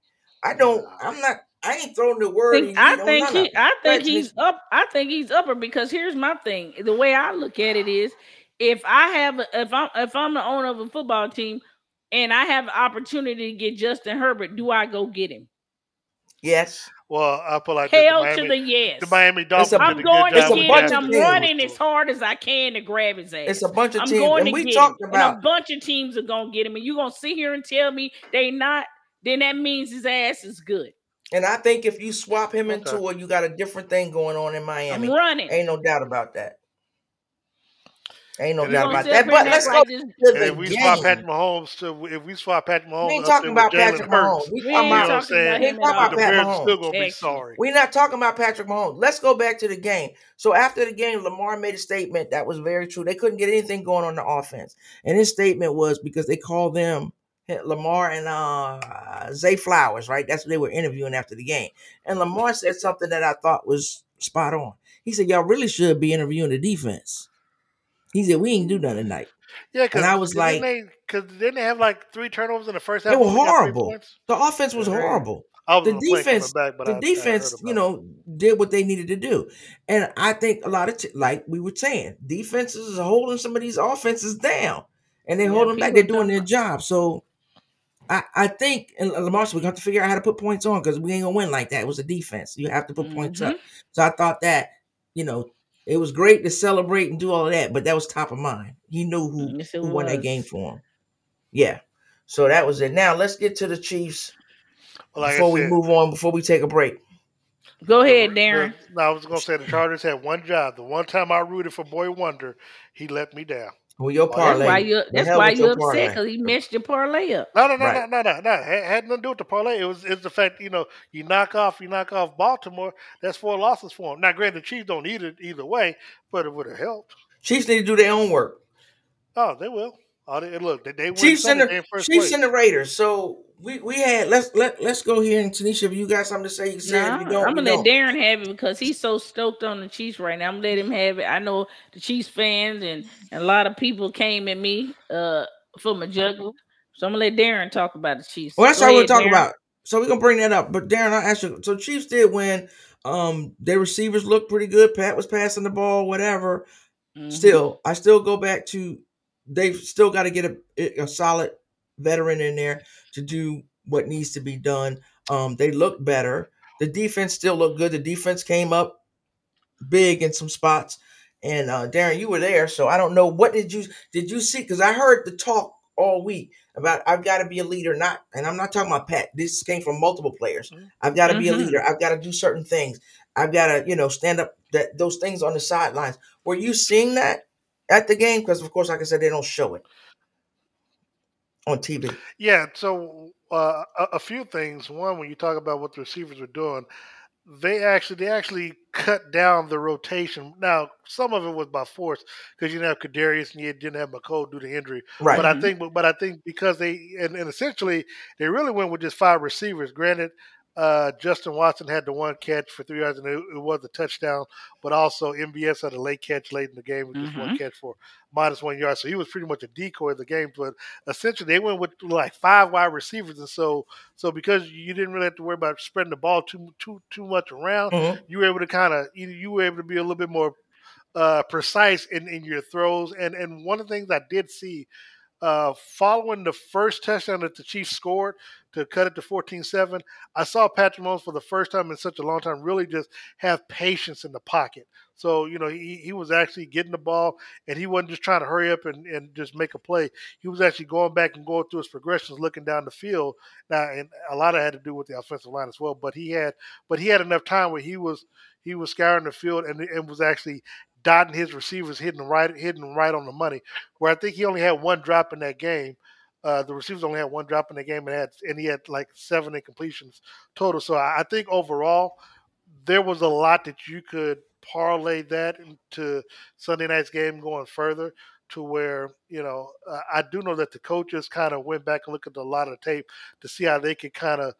I don't. I'm not. I ain't throwing the word. think, I think none of he. I think That's me. he's up. I think he's upper because here's my thing. The way I look at it is, if I have, a- if I'm, if I'm the owner of a football team, and I have an opportunity to get Justin Herbert, do I go get him? Yes. Well, I put like this, the Hell to the yes. the Miami Dolphins a- did I'm going to job It's a with get bunch him. I'm teams. running as hard as I can to grab his ass. It's a bunch of I'm teams, going and to we get talked him. about. and a bunch of teams are gonna get him, and you're gonna sit here and tell me they not? Then that means his ass is good. And I think if you swap him Okay. into it, you got a different thing going on in Miami. I'm running. Ain't no doubt about that. Ain't no And doubt about that. But let's go like to this? And the if we swap. Patrick Mahomes to if we swap Patrick We ain't talking about Patrick Hurts, Mahomes. We We talking you know ain't what about. talking about saying? Ain't talking about all. Pat Bears are Mahomes. still gonna be sorry. We're not talking about Patrick Mahomes. Let's go back to the game. So after the game, Lamar made a statement that was very true. They couldn't get anything going on the offense, and his statement was because they called them Lamar and uh, Zay Flowers, right? That's what they were interviewing after the game. And Lamar said something that I thought was spot on. He said, "Y'all really should be interviewing the defense." He said, "We ain't do nothing tonight." Yeah, because I was didn't like, they? Because didn't they have like three turnovers in the first half? "They half? were and only got three horrible. The offense was horrible." Was the on the plane coming defense, back, but the I, I defense, you about it. know, did what they needed to do, and I think a lot of t- like we were saying, defenses are holding some of these offenses down, and they Yeah, hold them back. They're doing their job. So I, I think, and Lamar, said, we got to figure out how to put points on because we ain't gonna win like that. It was a defense. You have to put points Mhm. up. So I thought that, you know, it was great to celebrate and do all of that, but that was top of mind. He knew who mm, Yes, who won that game for him. Yeah. So that was it. Now let's get to the Chiefs Well, like before I we move on. Before we take a break. Go ahead, Darren. no, I was gonna say the Chargers had one job. The one time I rooted for Boy Wonder, he let me down. Well, your yeah. That's why you. The That's why with you your upset because he messed your parlay up. No, no, no, Right. no, no, no, no. It had nothing to do with the parlay. It was it's the fact you know you knock off you knock off Baltimore. That's four losses for him. Now, granted, the Chiefs don't need it either way, but it would have helped. Chiefs need to do their own work. Oh, they will. Oh, they, look, they, they win Chiefs and the in first Chiefs place. and the Raiders. So we we had let's let let's go here and Tanisha, if you got something to say, you can say it. If you don't, I'm gonna let don't. Darren have it because he's so stoked on the Chiefs right now. I'm gonna let him have it. I know the Chiefs fans and, and a lot of people came at me uh for my juggler. So I'm gonna let Darren talk about the Chiefs. Well, that's all we're talking about. So we're gonna bring that up. But Darren, I'll ask you. So Chiefs did win. Um, their receivers looked pretty good. Pat was passing the ball, whatever. Mhm. Still, I still go back to they've still got to get a, a solid veteran in there to do what needs to be done. Um, they look better. The defense still looked good. The defense came up big in some spots. And uh, Darren, you were there, so I don't know what did you did you see? Because I heard the talk all week about I've got to be a leader, not and I'm not talking about Pat. This came from multiple players. Mhm. I've got to be a Mhm. leader. I've got to do certain things. I've got to, you know, stand up that those things on the sidelines. Were you seeing that at the game? Because of course, like I said, they don't show it on TV. Yeah, so uh, a, a few things. One, when you talk about what the receivers were doing, they actually they actually cut down the rotation. Now, some of it was by force because you didn't have Kadarius and you didn't have Mecole due to injury. Right. But I Mhm. think, but, but I think because they and, and essentially they really went with just five receivers. Granted, uh, Justin Watson had the one catch for three yards and it, it was a touchdown, but also MVS had a late catch late in the game with just one Mhm. catch for minus one yard. So he was pretty much a decoy of the game. But essentially, they went with like five wide receivers, and so so because you didn't really have to worry about spreading the ball too too too much around, Mhm. you were able to kind of you, you were able to be a little bit more uh, precise in, in your throws. And and one of the things I did see uh, following the first touchdown that the Chiefs scored to cut it to 14-7, I saw Patrick Mahomes for the first time in such a long time really just have patience in the pocket. So, you know, he, he was actually getting the ball and he wasn't just trying to hurry up and, and just make a play. He was actually going back and going through his progressions, looking down the field. Now, and a lot of it had to do with the offensive line as well. But he had but he had enough time where he was he was scouring the field and, and was actually dotting his receivers, hitting right hitting right on the money. Where I think he only had one drop in that game. Uh, the receivers only had one drop in the game and had and he had like seven incompletions total. So I, I think overall there was a lot that you could parlay that into Sunday night's game going further to where you know uh, I do know that the coaches kind of went back and looked at a lot of tape to see how they could kind of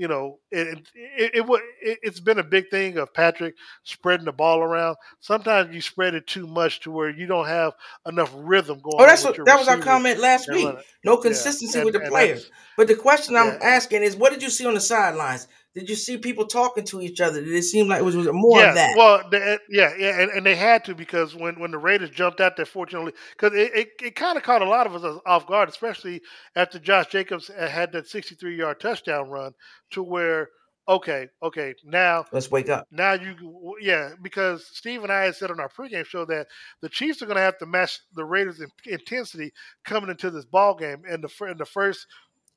you know it it, it it it's been a big thing of Patrick spreading the ball around. Sometimes you spread it too much to where you don't have enough rhythm oh, going. Oh, that's what that was our comment last week. No consistency yeah. and, with the players. But the question I'm yeah. asking is, what did you see on the sidelines? Did you see people talking to each other? Did it seem like it was, was more yeah, of that? Well, they, yeah, yeah, and, and they had to because when, when the Raiders jumped out there, fortunately, because it, it, it kind of caught a lot of us off guard, especially after Josh Jacobs had that 63 yard touchdown run to where, okay, okay, now let's wake up. Now you, yeah, because Steve and I had said on our pregame show that the Chiefs are going to have to match the Raiders' intensity coming into this ball game, and the in the first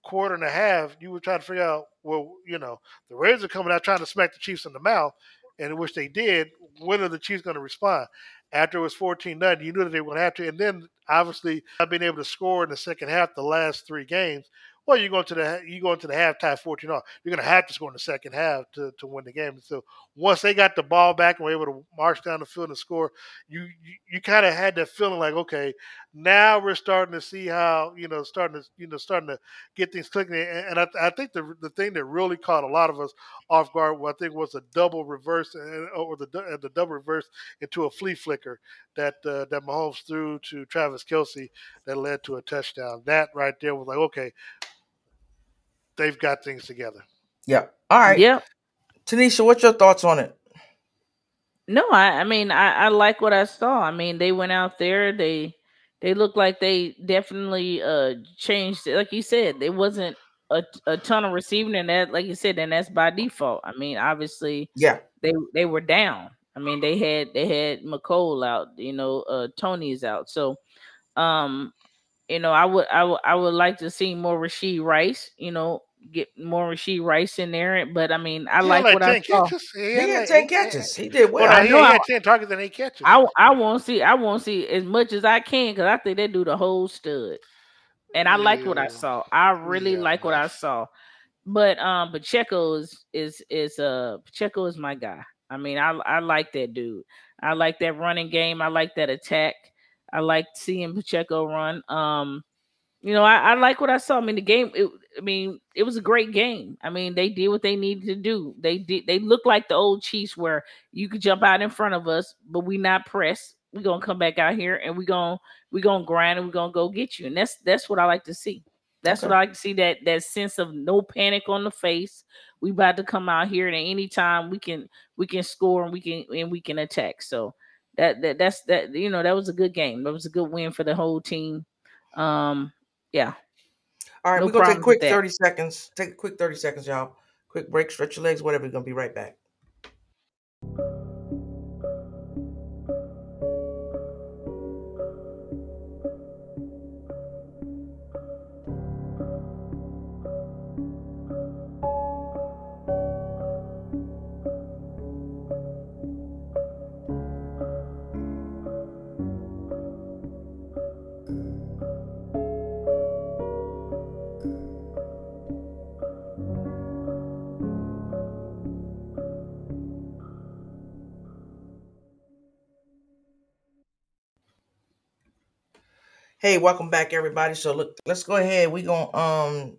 quarter and a half, you were trying to figure out, well, you know, the Raiders are coming out trying to smack the Chiefs in the mouth, and which they did. When are the Chiefs going to respond? After it was 14 nothing, you knew that they were going to have to. And then obviously, not being able to score in the second half, the last three games, well, you're going to the you go into the halftime 14 off. You're going to have to score in the second half to, to win the game. So once they got the ball back and were able to march down the field and score, you you, you kind of had that feeling like, okay, now we're starting to see how you know starting to you know starting to get things clicking. And, and I, I think the the thing that really caught a lot of us off guard, I think, was a double reverse uh, uh, or the uh, the double reverse into a flea flicker that uh, that Mahomes threw to Travis Kelce that led to a touchdown. That right there was like, okay, they've got things together. Yeah. All right. Yep. Tanisha, what's your thoughts on it? No, I, I mean I, I like what I saw. I mean they went out there, they they looked like they definitely uh changed it. Like you said, there wasn't a, a ton of receiving and that like you said, and that's by default. I mean, obviously Yeah. they they were down. I mean, they had they had Mecole out, you know, uh Toney's out. So um you know, I would I would I would like to see more Rasheed Rice, you know, get more Rasheed Rice in there. But I mean, I He like what I 10 saw. catches. He He had had like- 10 catches. He did well. Well, I he, know he I- had 10 targets and 8 catches. I I won't see I won't see as much as I can because I think they do the whole stud. And I like what I saw. I really Yeah, like what I saw. But um Pacheco is is is uh Pacheco is my guy. I mean, I I like that dude. I like that running game. I like that attack. I like seeing Pacheco run. Um, you know, I, I like what I saw. I mean, the game. It, I mean, it was a great game. I mean, they did what they needed to do. They did. They look like the old Chiefs, where you could jump out in front of us, but we not press. We gonna come back out here and we gonna we gonna grind and we gonna go get you. And that's that's what I like to see. That's Okay. what I like to see. That that sense of no panic on the face. We about to come out here and at any time we can we can score and we can and we can attack. So that that that's that you know that was a good game. That was a good win for the whole team. Um, yeah. All right, No we're gonna take a quick 30 seconds. Take a quick 30 seconds, y'all. Quick break, stretch your legs, whatever. We're gonna be right back. Hey, welcome back, everybody. So look, let's go ahead. We gonna um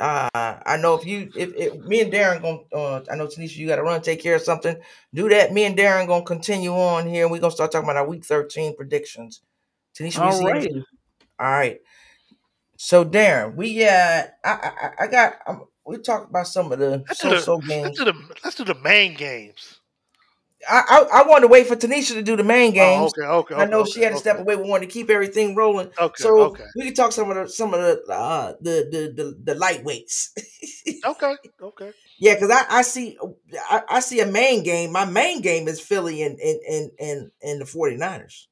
uh I know if you if, if me and Darren gonna uh I know Tanisha, you gotta run, take care of something. Do that. Me and Darren gonna continue on here and we're gonna start talking about our week 13 predictions. Tanisha, All you right. All right. So Darren, we uh I I, I got um, we talked about some of the Let's so-so Let's games. do the let's do the main games. I, I I wanted to wait for Tanisha to do the main Oh, games. okay, okay, I know okay, she had to step away. We wanted to keep everything rolling. Okay, So okay. we can talk some of the some of the uh, the, the the the lightweights. Okay, okay. yeah, because I, I see I, I see a main game. My main game is Philly and and and and, and the 49ers.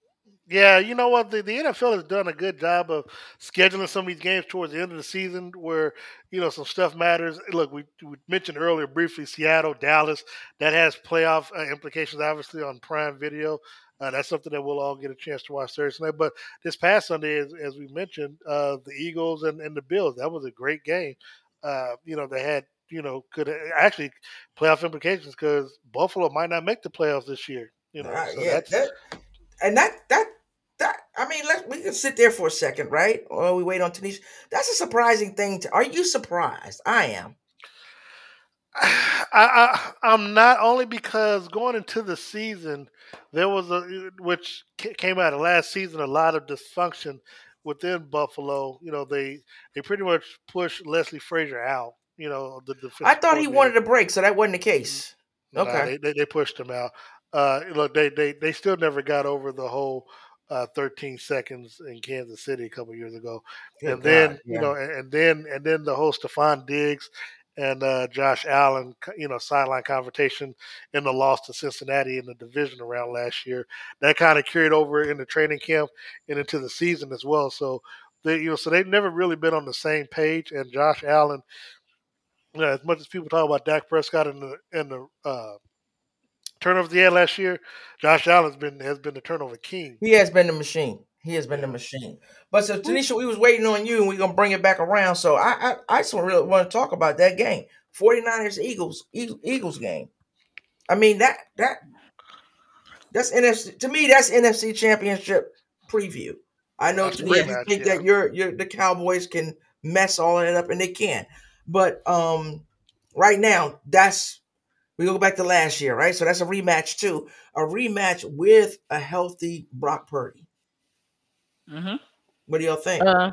Yeah, you know what? The, the NFL has done a good job of scheduling some of these games towards the end of the season where, you know, some stuff matters. Look, we, we mentioned earlier briefly Seattle, Dallas. That has playoff uh, implications, obviously, on Prime Video. Uh, that's something that we'll all get a chance to watch Thursday night. But this past Sunday, as, as we mentioned, uh, the Eagles and, and the Bills, that was a great game. Uh, you know, they had, you know, could actually playoff implications because Buffalo might not make the playoffs this year. You know, Uh, so yeah, that's that and that that that I mean, let we can sit there for a second, right? Or we wait on Tanisha. That's a surprising thing. To, are you surprised? I am. I, I I'm not only because going into the season there was a which came out of last season a lot of dysfunction within Buffalo. You know they they pretty much pushed Leslie Frazier out. You know the defensive I thought he wanted a break, so that wasn't the case. Nah, Okay. they, they they pushed him out. Uh, look, they they they still never got over the whole uh, 13 seconds in Kansas City a couple years ago, Good and then God, you yeah. know, and, and then and then the whole Stefon Diggs and uh, Josh Allen, you know, sideline confrontation in the loss to Cincinnati in the division around last year. That kind of carried over into training camp and into the season as well. So they, you know, so they've never really been on the same page. And Josh Allen, you know, as much as people talk about Dak Prescott and the and the uh, turnovers he had last year, Josh Allen's been has been the turnover king. He has been the machine. He has been the machine. But so Tanisha, we was waiting on you, and we're gonna bring it back around. So I I, I just really want to talk about that game. 49ers Eagles Eagles game. I mean that that that's NFC to me, that's NFC championship preview. I know That's a Tanisha, you think yeah. that you're you're the Cowboys can mess all that up and they can. But um right now, that's we go back to last year, right? So that's a rematch too. A rematch with a healthy Brock Purdy. hmm What do y'all think? Uh,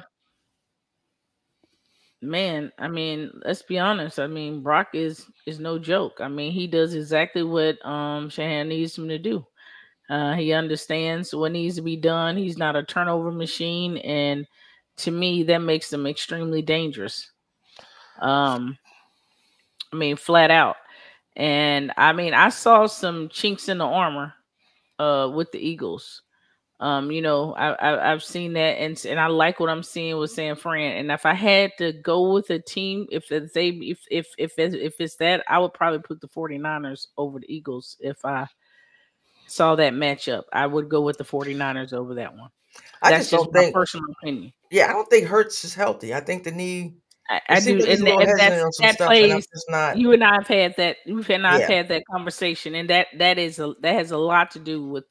man, I mean, let's be honest. I mean, Brock is is no joke. I mean, he does exactly what um Shanahan needs him to do. Uh, he understands what needs to be done. He's not a turnover machine, and to me, that makes him extremely dangerous. Um, I mean, flat out. And I mean, I saw some chinks in the armor uh with the Eagles. Um, you know, I, I I've seen that and and I like what I'm seeing with San Fran. And if I had to go with a team, if they if if if it's, if it's that, I would probably put the 49ers over the Eagles if I saw that matchup. I would go with the 49ers over that one. I That's just don't my think. personal opinion. Yeah, I don't think Hurts is healthy. I think the knee. I, I do, seems like he's and, and that's that plays. not. You and I have had that. We've and I've Yeah, had that conversation, and that that is a that has a lot to do with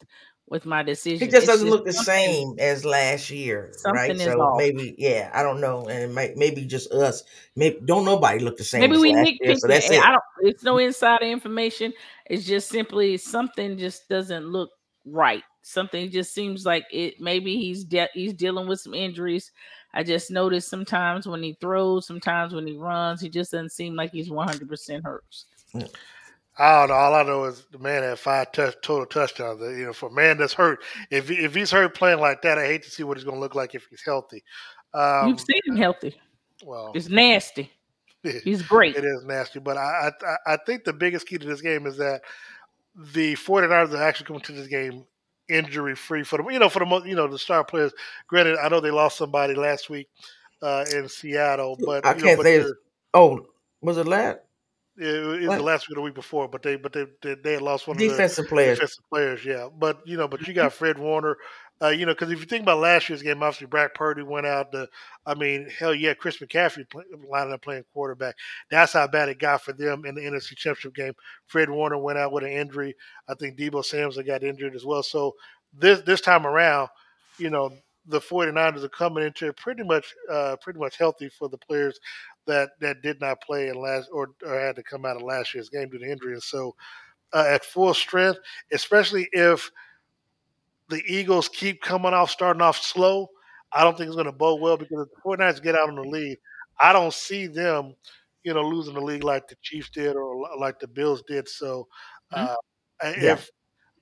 with my decision. It just It's doesn't just look the same as last year, right? So off. maybe, yeah, I don't know, and it might maybe just us. Maybe don't nobody look the same Maybe as we year. So that's and I don't. It's no insider information. It's just simply something just doesn't look right. Something just seems like it. Maybe he's de- he's dealing with some injuries. I just noticed sometimes when he throws, sometimes when he runs, he just doesn't seem like he's one hundred percent hurt. I don't know. All I know is the man had five touch, total touchdowns. You know, for a man that's hurt, if if he's hurt playing like that, I hate to see what he's going to look like if he's healthy. You've Um, seen him healthy. well, It's nasty. He's great. It is nasty, but I, I I think the biggest key to this game is that the 49ers are actually coming to this game injury free for the you know for the most you know the star players. Granted, I know they lost somebody last week uh, in Seattle, but I you know, can't but say. oh, was it last? It was the last week or the week before, but they but they they, they had lost one of their defensive players? defensive players. Yeah, but you know, but you got Fred Warner. Uh, you know, because if you think about last year's game, obviously Brock Purdy went out. The, I mean, hell yeah, Chris McCaffrey play, lining up playing quarterback. That's how bad it got for them in the NFC Championship game. Fred Warner went out with an injury. I think Deebo Samuel got injured as well. So this this time around, you know, the 49ers are coming into it pretty much uh, pretty much healthy for the players that that did not play in last or, or had to come out of last year's game due to injury. And so uh, at full strength, especially if the Eagles keep coming off, starting off slow, I don't think it's going to bode well because if the 49ers get out on the lead, I don't see them, you know, losing the league like the Chiefs did or like the Bills did. So Mhm. uh, Yeah. If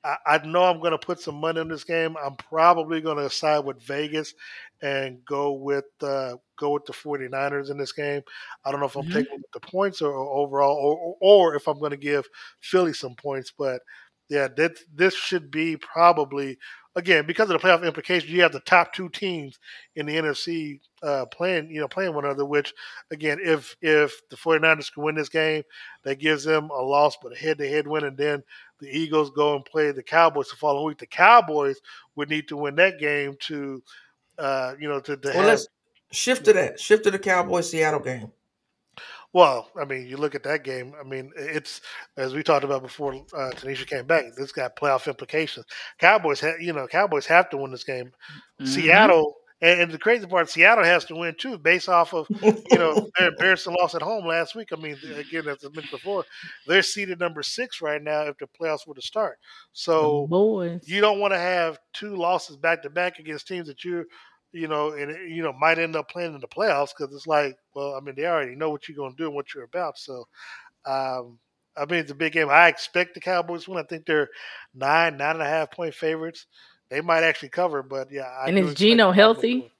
I, I know I'm going to put some money on this game, I'm probably going to side with Vegas and go with uh, go with the 49ers in this game. I don't know if I'm Mhm. taking the points or, or overall, or, or, or if I'm going to give Philly some points. But yeah, this this should be probably again because of the playoff implications. You have the top two teams in the NFC uh, playing, you know, playing one another. Which again, if if the 49ers can win this game, that gives them a loss, but a head-to-head win, and then the Eagles go and play the Cowboys the following week. The Cowboys would need to win that game to, uh, you know, to, to Well, have. let's shift to that. Shift to the Cowboys Seattle game. Well, I mean, you look at that game. I mean, it's as we talked about before. Uh, Tanisha came back. This got playoff implications. Cowboys, ha- you know, Cowboys have to win this game. Mhm. Seattle, and, and the crazy part, Seattle has to win too, based off of you know their embarrassing loss at home last week. I mean, again, as I mentioned before, they're seated number six right now if the playoffs were to start. So boys. you don't want to have two losses back to back against teams that you're, you know, and you know might end up playing in the playoffs because it's like, well, I mean, they already know what you're going to do and what you're about. So, um, I mean, it's a big game. I expect the Cowboys win. I think they're nine, nine and a half point favorites. They might actually cover, but yeah. I And is expect Geno the Cowboys to healthy?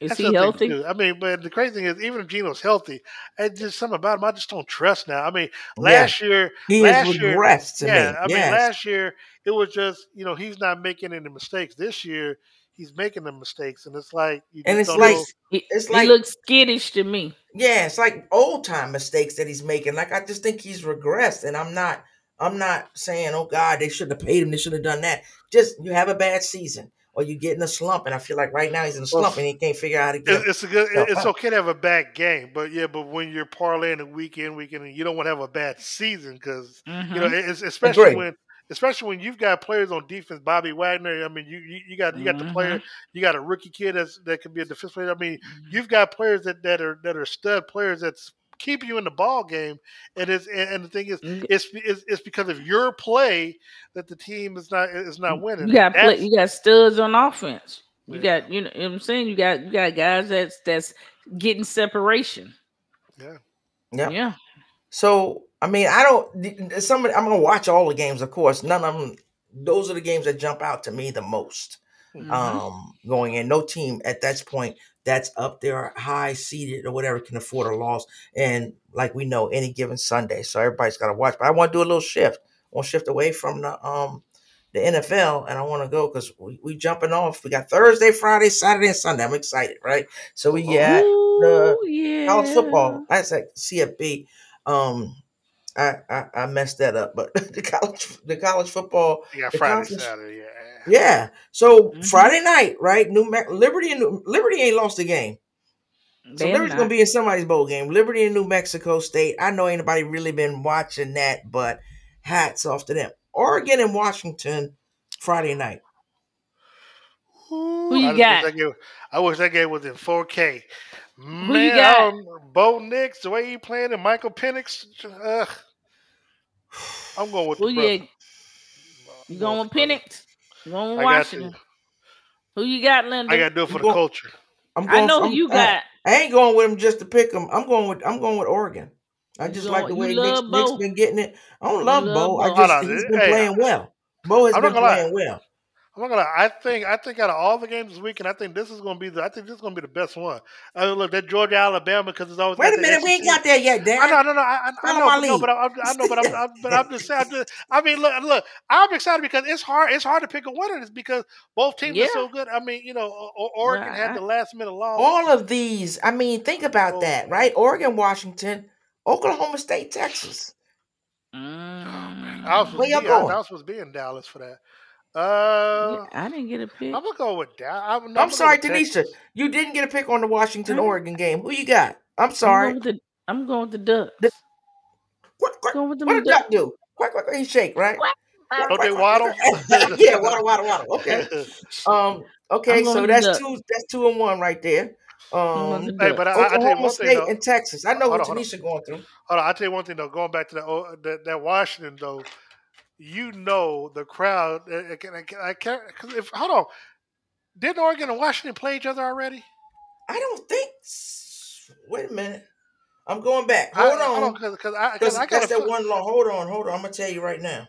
Is That's he healthy? too. I mean, but the crazy thing is, even if Geno's healthy, it's just something about him I just don't trust now. I mean, Yeah, last year, he has last year, regressed to yeah, me. I mean, last year it was just you know he's not making any mistakes. This year he's making the mistakes, and it's like you and it's don't like know. He, it's he like looks skittish to me. yeah, it's like old time mistakes that he's making. Like I just think he's regressed, and I'm not. I'm not saying, oh God, they should have paid him. They should have done that. Just you have a bad season, or you get in a slump, and I feel like right now he's in a Well, slump, and he can't figure out how to get. it's a good. It's out. okay to have a bad game, but yeah, but when you're parlaying a weekend, in, week you don't want to have a bad season because you know, Mhm. it's, especially when, especially when you've got players on defense, Bobby Wagner. I mean, you you, you got you got the player, you got a rookie kid that's that can be a defense player. I mean, you've got players that, that are that are stud players that's keeping you in the ball game, and it's and, and the thing is, Mhm. it's, it's it's because of your play that the team is not is not winning. You got play, you got studs on offense. You Yeah. got you know, you know what I'm saying. You got you got guys that's that's getting separation. yeah. Yeah. Yeah. So I mean, I don't. Somebody, I'm gonna watch all the games, of course. None of them. Those are the games that jump out to me the most. Mhm. Um, going in, no team at that point that's up there high seated or whatever can afford a loss. And like we know, any given Sunday, so everybody's got to watch. But I want to do a little shift. I want to shift away from the um the NFL, and I want to go because we we jumping off. We got Thursday, Friday, Saturday, and Sunday. I'm excited, right? So we got the yeah. college football. I said CFB. Um, I, I I messed that up, but the college the college football. You got The Friday, conference- Saturday, yeah. Yeah. So Mhm. Friday night, right? New Me- Liberty and New- Liberty ain't lost a game. So Liberty's not. gonna be in somebody's bowl game. Liberty and New Mexico State. I know anybody really been watching that, but hats off to them. Oregon and Washington Friday night. Who you I got? Wish that game, I wish that game was in 4K. Man, you I got? Bo Nix, the way he playing, and Michael Penix. Uh, I'm going with Who the you brother. you I'm going with the. Penix? You going with Washington? Who you got, Linda? I got to do it for You the go- culture. I'm I know who I'm- you I- got. I, ain't going with them just to pick them. I'm going with I'm going with Oregon. I You just going- like the way Nick's, love Nick's Bo? been getting it. I don't love love Bo. I just Hold he's been hey, playing well. Bo has I'm been not gonna lie. playing well. I'm not gonna. I think. I think out of all the games this weekend, I think this is gonna be the. I think this is gonna be the best one. I mean, look, that Georgia Alabama because it's always. Wait a the minute, we ain't got there yet, Dan. I know, no, no, I, I, I know, but, no, but I, I know, but I'm, I'm, but I'm just saying. I'm just, I mean, look, look, I'm excited because it's hard. It's hard to pick a winner. It's because both teams Yeah. are so good. I mean, you know, O- O- Oregon Right. had the last minute loss. All of these, I mean, think about Oh, that, right? Oregon, Washington, Oklahoma State, Texas. Mm. I was supposed Where y'all be, I, going? I was supposed to be in Dallas for that. Uh, Yeah, I didn't get a pick. I'm gonna go with Dallas. I'm, I'm, gonna go sorry, with Tanisha. Texas. You didn't get a pick on the Washington. Oregon game. Who you got? I'm I'm sorry. going with the I'm going with the Ducks. The- What, what, going with the what did Ducks. Duck do? Quack, quack, quack, he shake, right? Quack, Quack, Don't quack, they waddle? yeah, waddle, waddle, waddle. Okay. Um. Okay. So that's Ducks. two. That's two and one right there. Um. Hey, but I, I tell you Oklahoma one thing State though. and Texas. I know Hold what on, hold on. Tanisha going through. Hold on, I'll tell you one thing though. Going back to that oh, that, that Washington though, you know the crowd. Eh, eh, I I can't. I eh, can't, I can't 'cause if hold on, didn't Oregon and Washington play each other already? I don't think. s- Wait a minute. I'm going back. I- Hold on. because because I Because because I got that's a that feel- one law. Hold on, hold on. I'm gonna tell you right now.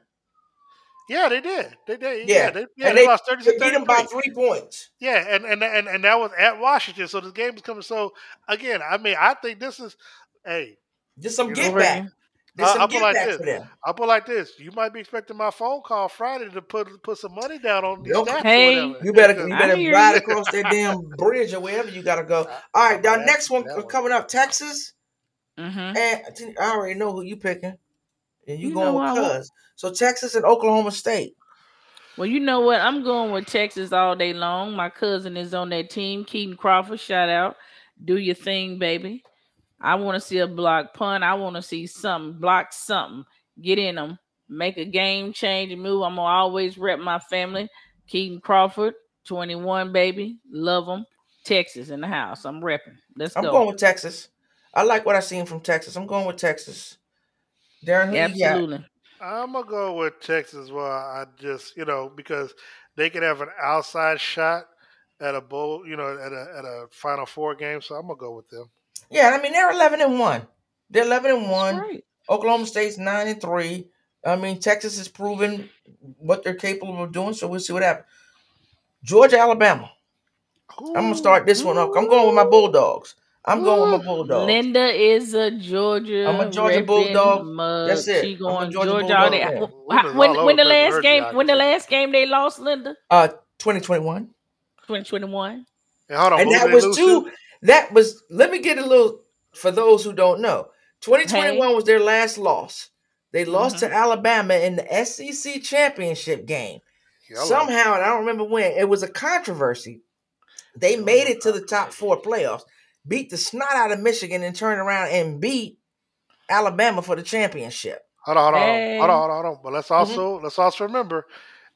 Yeah, they did. They did. Yeah. Yeah, they, yeah, And they, they- lost 30 They to beat them by 33. three points. Yeah, and, and and and that was at Washington. So this game is coming. So again, I mean, I think this is. Hey, Just some You get know, back. There's I- some I put get like back this. for them. I'll put like this: you might be expecting my phone call Friday to put put some money down on these Nope. Hey, or whatever. You better you I better ride you. across that damn bridge or wherever you gotta go. All right, now next one asking coming up, Texas. Mm-hmm. And I already know who you picking. And you, You going with I Cuz. So Texas and Oklahoma State. Well, you know what? I'm going with Texas all day long. My cousin is on that team. Keaton Crawford, shout out. Do your thing, baby. I want to see a block punt. I want to see something, block something, get in them, make a game change move. I'm gonna always rep my family. Keaton Crawford, 21, baby. Love them. Texas in the house. I'm repping. Let's I'm go. going with Texas. I like what I seen from Texas. I'm going with Texas. Darren, who you got? Absolutely. I'm gonna go with Texas. as Well, I just you know because they can have an outside shot at a bowl, you know, at a at a Final Four game. So I'm gonna go with them. Yeah, I mean they're eleven and one. They're eleven and one. right. Oklahoma State's nine and three. I mean Texas has proven what they're capable of doing, so we'll see what happens. Georgia, Alabama. I'm gonna start this one up. I'm going with my Bulldogs. I'm going with my Bulldogs. Linda is a Georgia. I'm a Georgia Bulldog. mug. That's it. She I'm a going Georgia Georgia, all Bulldog day. fan. When, when the over the place last game her when the last game they lost, Linda, Uh, 2021. 2021. And hold on, and who that was lose two. To? That was. Let me get a little for those who don't know. 2021 was their last loss. They lost Mm-hmm. to Alabama in the SEC championship game. Yellow. Somehow, and I don't remember when. It was a controversy. They made it to the top four playoffs, beat the snot out of Michigan, and turned around and beat Alabama for the championship. Hold on, hold on, Hey. hold on, hold on, hold on. But let's Mm-hmm. also let's also remember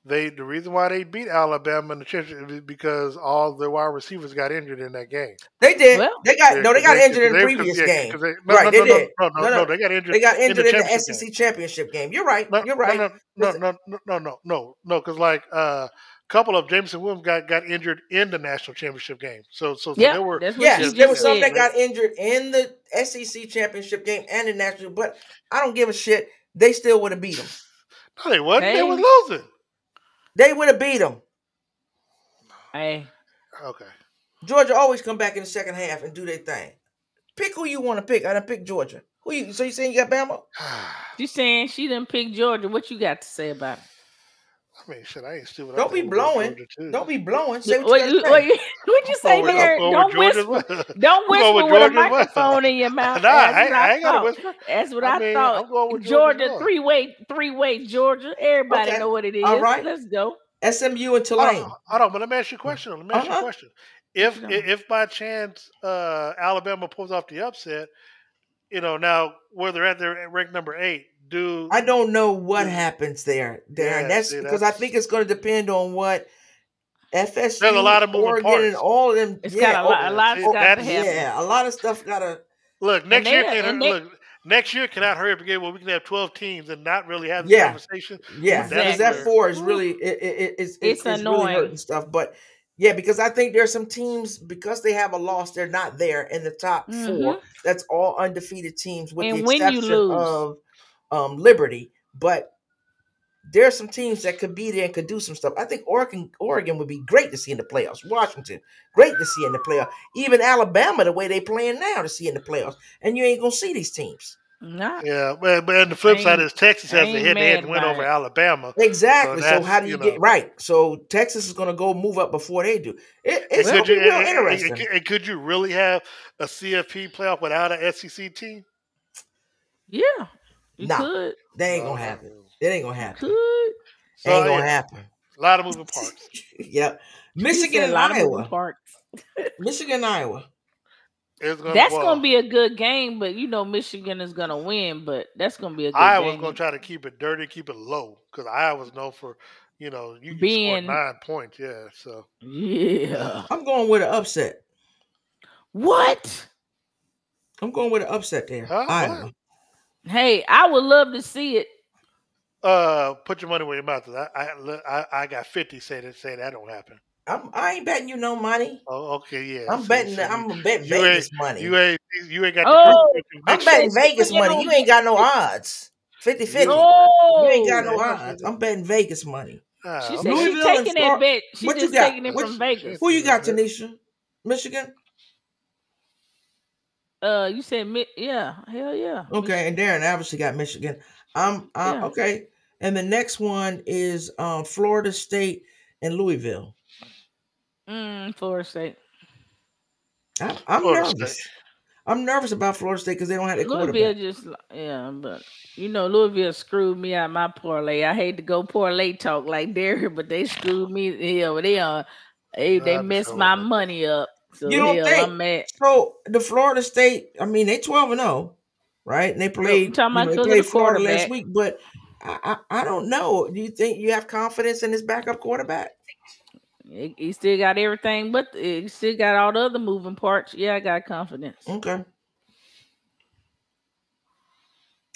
they the reason why they beat Alabama in the championship is because all the wide receivers got injured in that game. They did. Well- they got no. They got Yeah, injured in the previous yeah, game. 'cause they- no, Right, no, they no, did. No, no, No, no, no. they got injured. They got injured in the, championship SEC game. championship game. You're right. No, You're right. No, no, no, no, no, no, no, no, because like a uh, couple of Jameson Williams got, got injured in the national championship game. So, so, so Yeah, there were Yes, Yeah, there just was some that got injured in the SEC championship game and the national, but I don't give a shit. They still would have beat them. no, they wasn't. They Hey. was losing. They would have beat them. Hey, Okay. Georgia always come back in the second half and do their thing. Pick who you want to pick. I done pick Georgia. Who you? So you saying you got Bama? she saying she didn't pick Georgia. What you got to say about it? I mean, shit, I ain't stupid. Don't be think we'll go blowing. Don't be blowing. Say What, what you you- got what, say. you- what you say with- there? I'm Don't Georgia whisper. as. Don't whisper with with a Georgia as microphone in your mouth. Nah, That's I, what I ain't got to thought. whisper. That's what I I, mean, thought. I'm going with Georgia as Georgia, well. three way, three way Georgia. Everybody Okay. know what it is. All right. Let's go. SMU and Hold Tulane. on, hold on, but let me ask you a question. Let me ask you Uh-huh. a question. If Yeah. if by chance uh, Alabama pulls off the upset, you know now where they're at, they're at ranked number eight. Do I don't know what Yeah. happens there, Darren. Yeah, that's see, because I think it's going to depend on what FSU, There's a lot of Oregon, parts. and all of them. It's yeah, got a lot. A oh, lot's see, got to that's- yeah, a lot of stuff got to. look next they- year? Can they- look next year cannot hurry up again where we can have twelve teams and not really have this Yeah. conversation. Yeah, because that four is really it, it, it- it's, It's it's, it's really annoying. hurting stuff. But yeah, because I think there's some teams because they have a loss, they're not there in the top four. Mhm. That's all undefeated teams with And the when you exception lose. of um, Liberty. But there are some teams that could be there and could do some stuff. I think Oregon Oregon would be great to see in the playoffs. Washington, great to see in the playoffs. Even Alabama, the way they playing now, to see in the playoffs. And you ain't gonna see these teams. Nah. Yeah, but but on the flip I side is Texas has a head to head mad win over it. Alabama. Exactly. So, that's, how do you, you get know- right? So Texas is going to go move up before they do. It, it's And going to be real and- and- and- interesting. and could you really have a CFP playoff without an SEC team? Yeah. You Nah. could. They ain't gonna happen. no. It ain't gonna happen. Could. So, ain't gonna yeah, happen. a lot of moving parts. yep. Michigan said a and lot of moving Iowa. parts. Michigan and Iowa. It's gonna, That's gonna be a good game, but you know Michigan is gonna win. But that's gonna be a good game. Iowa's game. gonna try to keep it dirty, keep it low, because Iowa's known for you know you can Being- score nine points. Yeah, so Yeah. I'm going with an upset. What? I'm going with an upset there. Huh? Iowa. Hey, I would love to see it. uh, put your money where your mouth is. I I, I, I got fifty say that say that don't happen. I'm, I ain't betting you no money. Oh, okay, yeah. I'm so- betting. so I'm you, gonna bet you Vegas ain't- money. you ain't you ain't got the Oh, perfect I'm betting Vegas money. don't You ain't got no odds. 50 50. Oh, You ain't got no odds. I'm betting Vegas money. She said she's taking that bet. She's What you just got? taking it What from you- Vegas. Who you got, Tanisha? Michigan? Uh, you said Mi- yeah, hell yeah. Okay, and Darren obviously got Michigan. I'm uh, Yeah. okay. And the next one is um, Florida State and Louisville. Mm, Florida State. I, I'm Florida nervous. State. I'm nervous about Florida State because they don't have their Louisville just yeah, but you know Louisville screwed me out my parlay. I hate to go parlay talk like Derek, but they screwed me. Hell, they uh, they they messed my money up. So You don't hell, think- I'm mad. So the Florida State, I mean, they 12 and 0, right? And they played, talking you know, they played the Florida last week, but I, I I don't know. Do you think you have confidence in this backup quarterback? He still got everything, but he still got all the other moving parts. Yeah, I got confidence. Okay.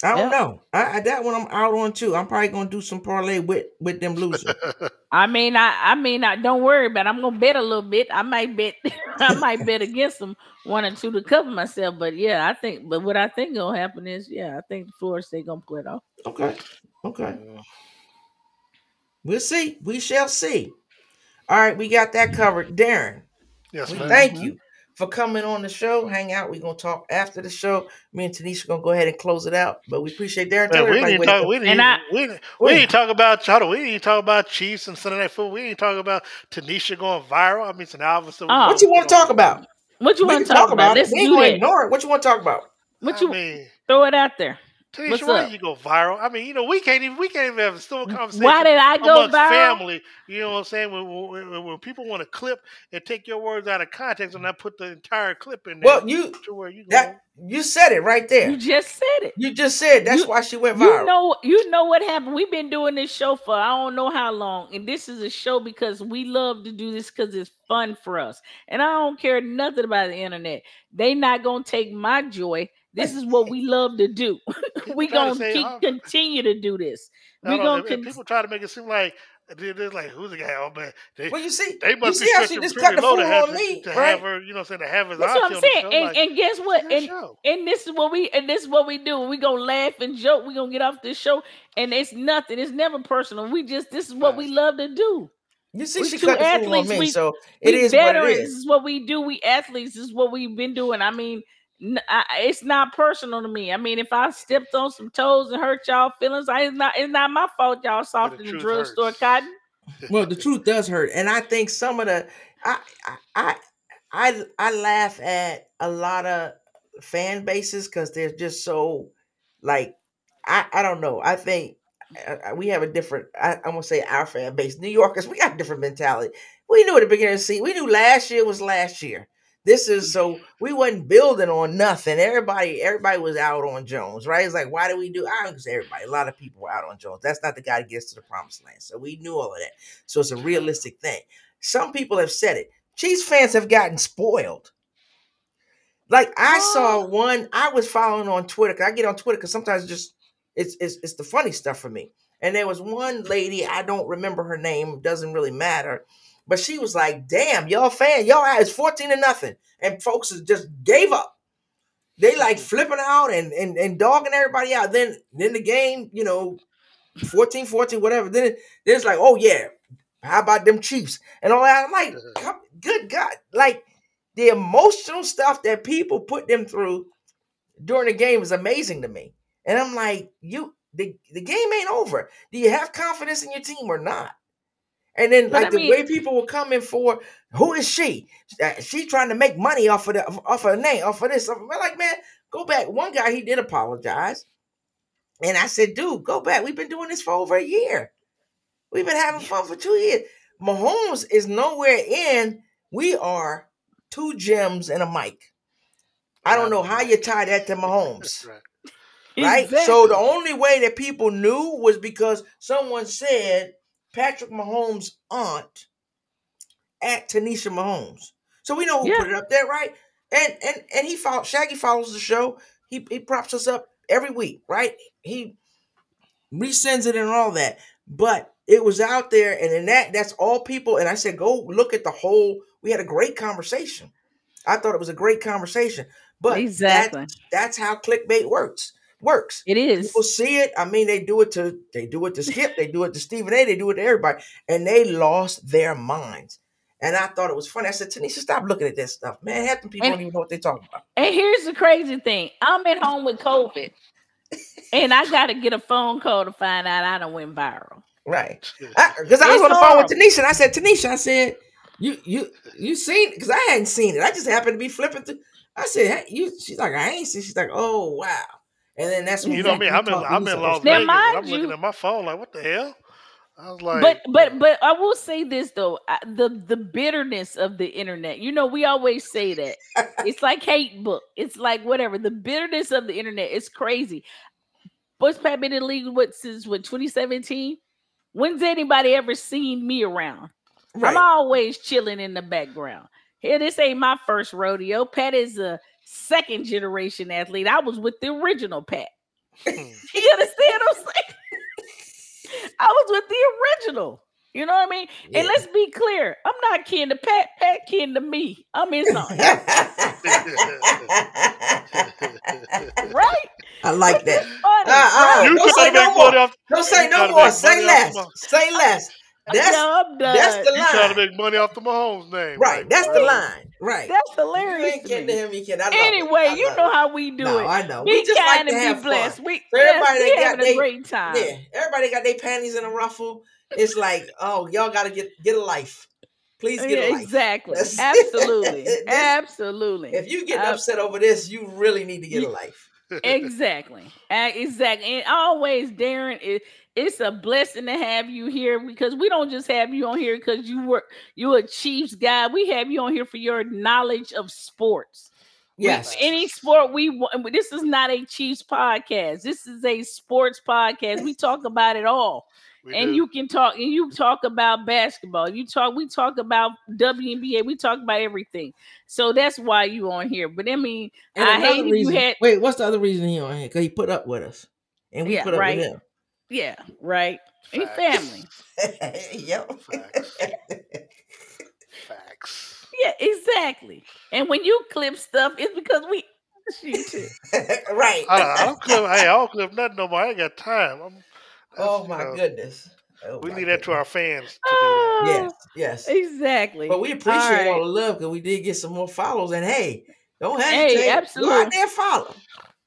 I don't Yep. know. I, I that one I'm out on too. I'm probably gonna do some parlay with with them losing. I mean, I, I mean, I don't worry about. It. I'm gonna bet a little bit. I might bet, I might bet against them one or two to cover myself. But yeah, I think. But what I think gonna happen is, yeah, I think the Florida State gonna pull it off. Okay. Okay. Yeah. We'll see. We shall see. All right, we got that covered. Darren, Yes, we thank mm-hmm. you for coming on the show. Hang out. We're gonna talk after the show. Me and Tanisha gonna go ahead and close it out. But we appreciate Darren. Tell Man, we didn't talk. We didn't. I- we didn't. We didn't talk about. Hold on. We didn't talk about Chiefs and Sunday Night Football. We didn't talk about Tanisha going viral. I mean, so now obviously. Oh. What you want to talk about? What you want to talk about? it. Let's We ain't do gonna ignore it. What you want to talk about? What I you mean, throw it out there? Tanisha, What's why up? did you go viral? I mean, you know, we can't even. We can't even have a still conversation. Why did I go amongst viral? family, you know what I'm saying? When, when, when- when people want to clip and take your words out of context and not put the entire clip in there, Well, you to where you go. you said it right there. You just said it. You just said that's You- why she went viral. You know, you know what happened. We've been doing this show for I don't know how long, and this is a show because we love to do this because it's fun for us. And I don't care nothing about the internet. They not gonna take my joy. This is what we love to do. we try to gonna say, keep oh, continue to do this. We gonna know, con- people try to make it seem like they're they're like, who's the guy? Oh man, they, well, you see, they you must be see how she stretching just pretty cut the low fool to have on to, me, to right? have her, you know, what I'm saying to have his That's what I'm saying. And, like, and guess what? And and this is what we and this is what we do. We gonna laugh and joke. We gonna get off this show, and it's nothing. It's never personal. We just this is what we love to do. You see, We she two cut the fool on athletes, me, we- so it we is what it veterans. This is. is what we do. We athletes. This is what we've been doing. I mean, n- I- it's not personal to me. I mean, if I stepped on some toes and hurt y'all feelings, I it's not it's not my fault. Y'all soft the in the truth drugstore hurts. cotton. Well, the truth does hurt, and I think some of the I I I I, I laugh at a lot of fan bases because they're just so like I I don't know. I think uh, uh, we have a different. I, I'm gonna say our fan base, New Yorkers. We got a different mentality. We knew at the beginning of the season. We knew last year was last year. This is so we wasn't building on nothing. Everybody, everybody was out on Jones, right? It's like, why do we do? I don't say everybody. A lot of people were out on Jones. That's not the guy that gets to the promised land. So we knew all of that. So it's a realistic thing. Some people have said it. Chiefs fans have gotten spoiled. Like I saw Oh. one, I was following on Twitter. I get on Twitter because sometimes it's just it's, it's it's the funny stuff for me. And there was one lady, I don't remember her name, doesn't really matter. But she was like, damn, y'all fan, y'all it's 14 to nothing. And folks just gave up. They like flipping out and, and and dogging everybody out. Then then the game, you know, 14, 14, whatever. Then, it, then it's like, oh yeah, how about them Chiefs and all that? I'm like, mm-hmm. good God, like the emotional stuff that people put them through during the game is amazing to me. And I'm like, you, the the game ain't over. Do you have confidence in your team or not? And then, But like I the mean- way people were coming for, who is she? Uh, She trying to make money off of the off of her name, off of this. I'm like, man, go back. One guy he did apologize, and I said, dude, go back. We've been doing this for over a year. We've been having fun for two years. Mahomes is nowhere in. We are two gems and a mic. I don't know how you tie that to Mahomes That's right. right? So the only way that people knew was because someone said Patrick Mahomes' aunt at Tanisha Mahomes. So we know who Yeah. put it up there, right? And and and he follow Shaggy follows the show. He he props us up every week, right? He resends it and all that. But it was out there, and in that, that's all people. And I said, go look at the whole. We had a great conversation. I thought it was a great conversation. But that- exactly. that's how clickbait works. Works. It is. People see it. I mean, they do it to they do it to Skip, they do it to Stephen A, they do it to everybody, and they lost their minds. And I thought it was funny. I said, Tanisha, stop looking at this stuff, man. Half the people And- don't even know what they're talking about. And here's the crazy thing: I'm at home with COVID, and I got to get a phone call to find out I don't went viral. Right. Because I, was on the phone with horrible. Tanisha, and I said, Tanisha, I said, you you you seen? Because I hadn't seen it. I just happened to be flipping through. I said, hey, you. She's like, I ain't seen. She's like, oh wow. And then that's when You know what I mean. I'm in, I'm we in Las Vegas. I'm mind looking you- at my phone like, what the hell? I was like, but but but I will say this though: I- the the bitterness of the internet. You know, we always say that it's like hate book. It's like whatever. The bitterness of the internet is crazy. Boys Pat been in the league what since what 2017? When's anybody ever seen me around? right. I'm always chilling in the background. Here, this ain't my first rodeo. Pat is a second generation athlete. I was with the original Pat. hmm. You understand what I'm saying? I was with the original. You know what I mean? And let's be clear. I'm not kin to Pat. Pat kin to me. I'm his son. right? I like that. Funny, Uh, uh, right? you Don't say no more. money? Don't say no more. Say less. Say less. That's No, I'm done. that's the line. You trying to make money off the Mahomes name? Right. That's the line. Right. That's You hilarious. ain't to kidding me. him. You kidding. I love it. Anyway, you know how we do No, it. I know. We Be just like to and have be fun. blessed. We, So everybody yes, we got having they- a great time. Yeah, everybody got their panties in a ruffle. It's like, oh, y'all got to get get a life. Please get Yeah, a life. exactly. That's- Absolutely. This- Absolutely. If you get upset over this, you really need to get a life. exactly. Uh, exactly. And always, Darren, it, it's a blessing to have you here because we don't just have you on here because you were you a Chiefs guy. We have you on here for your knowledge of sports. We- Yes. any sport we want. This is not a Chiefs podcast. This is a sports podcast. We talk about it all. We and do. you can talk and you talk about basketball you talk we talk about WNBA we talk about everything so that's why you on here but I mean And I another hated reason, you had wait, what's the other reason he on here? Because he put up with us. And we Yeah, put up right. with him. Yeah right He Facts. family yep. Facts. Facts. yeah exactly and when you clip stuff it's because we shoot it. right. I, don't- I don't clip. Hey, I don't clip nothing no more. I ain't got time. I'm, oh you my know, goodness. Oh, We leave that to our fans to do. Yes, oh, yes. exactly But we appreciate all, right. the love because we did get some more follows. And hey, don't hesitate. Hey, Go absolutely. out there, follow.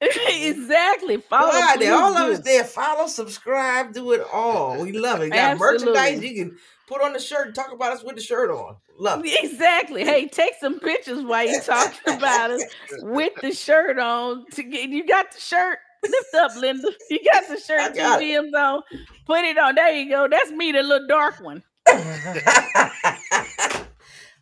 exactly follow there. All of us there. Follow, subscribe, do it all. We love it. Got merchandise you can put on the shirt and talk about us with the shirt on. Love it. Exactly. Hey, take some pictures while you're talking about us with the shirt on. To get you got the shirt. Lift up, Linda. You got the shirt two. DMs on. Put it on. There you go. That's me, the little dark one.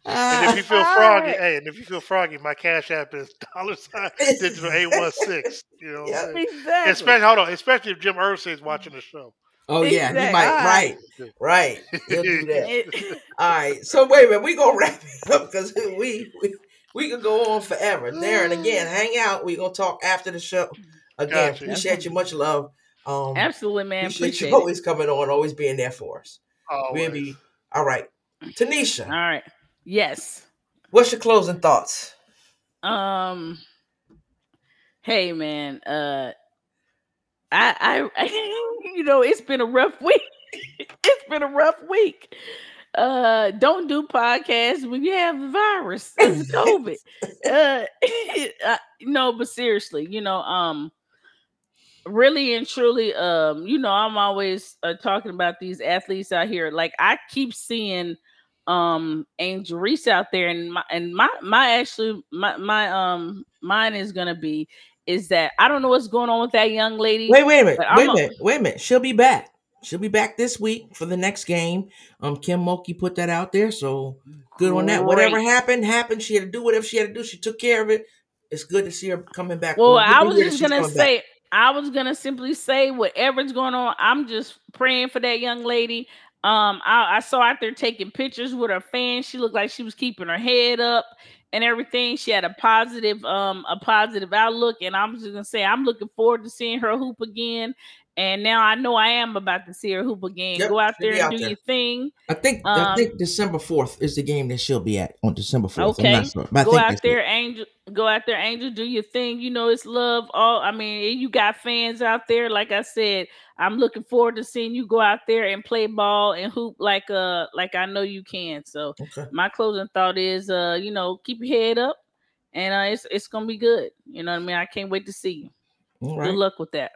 And if you feel froggy, right. hey, and if you feel froggy, my cash app is dollar sign digital eight one six. You know, what Yeah. I'm? Exactly. especially hold on, especially if Jim Irsay is watching the show. oh yeah, he might. all Right, right. right. He'll do that. All right. So wait a minute. We gonna wrap it up because we we we could go on forever. Darren, again, hang out. We gonna talk after the show. Again, Gotcha. appreciate you. Much love. Um, absolutely, man. appreciate, Appreciate you it. always coming on, always being there for us. Always. We'll be all right. Tanisha, All right. Yes. what's your closing thoughts? Um. Hey, man. Uh. I, I, you know, it's been a rough week. it's been a rough week. Uh, don't do podcasts when you have the virus, it's COVID. uh, uh, no, but seriously, you know, um, really and truly, um, you know, I'm always uh, talking about these athletes out here. Like I keep seeing um Angel Reese out there, and my and my my actually my my um mine is gonna be is that I don't know what's going on with that young lady. Wait, wait a minute. Wait a a- minute. Wait a minute. She'll be back. She'll be back this week for the next game. Um, Kim Mulkey put that out there, so good on that. Whatever happened, happened. She had to do whatever she had to do. She took care of it. It's good to see her coming back. Well, I was just gonna coming back. say, I was gonna simply say, whatever's going on, I'm just praying for that young lady. Um, I, I saw out there taking pictures with her fans. She looked like she was keeping her head up and everything. She had a positive, um, a positive outlook. And I'm just gonna say, I'm looking forward to seeing her hoop again. And now I know I am about to see her hoop again. Yep, Go out there be and out do there. your thing. I think I Um, think December fourth is the game that she'll be at on December fourth. Okay. sure, Go out that's it. there, Angel. Go out there, Angel. Do your thing. You know it's love. All I mean, you got fans out there. Like I said, I'm looking forward to seeing you go out there and play ball and hoop like uh like I know you can. So Okay. my closing thought is uh you know keep your head up and uh it's it's gonna be good. You know what I mean? I can't wait to see you. Right. Good luck with that.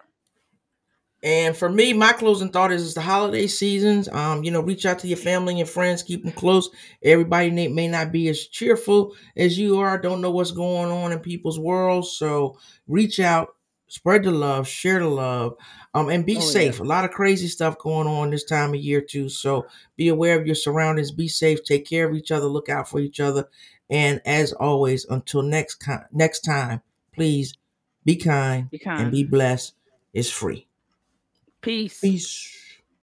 And for me, my closing thought is, it's the holiday seasons. Um, you know, reach out to your family and friends, keep them close. Everybody may, may not be as cheerful as you are, don't know what's going on in people's worlds. So reach out, spread the love, share the love, um, and be Oh, yeah. safe. A lot of crazy stuff going on this time of year too. So be aware of your surroundings, be safe, take care of each other, look out for each other. And as always, until next con- next time, please be kind Be kind. and be blessed. It's free. Peace. Peace.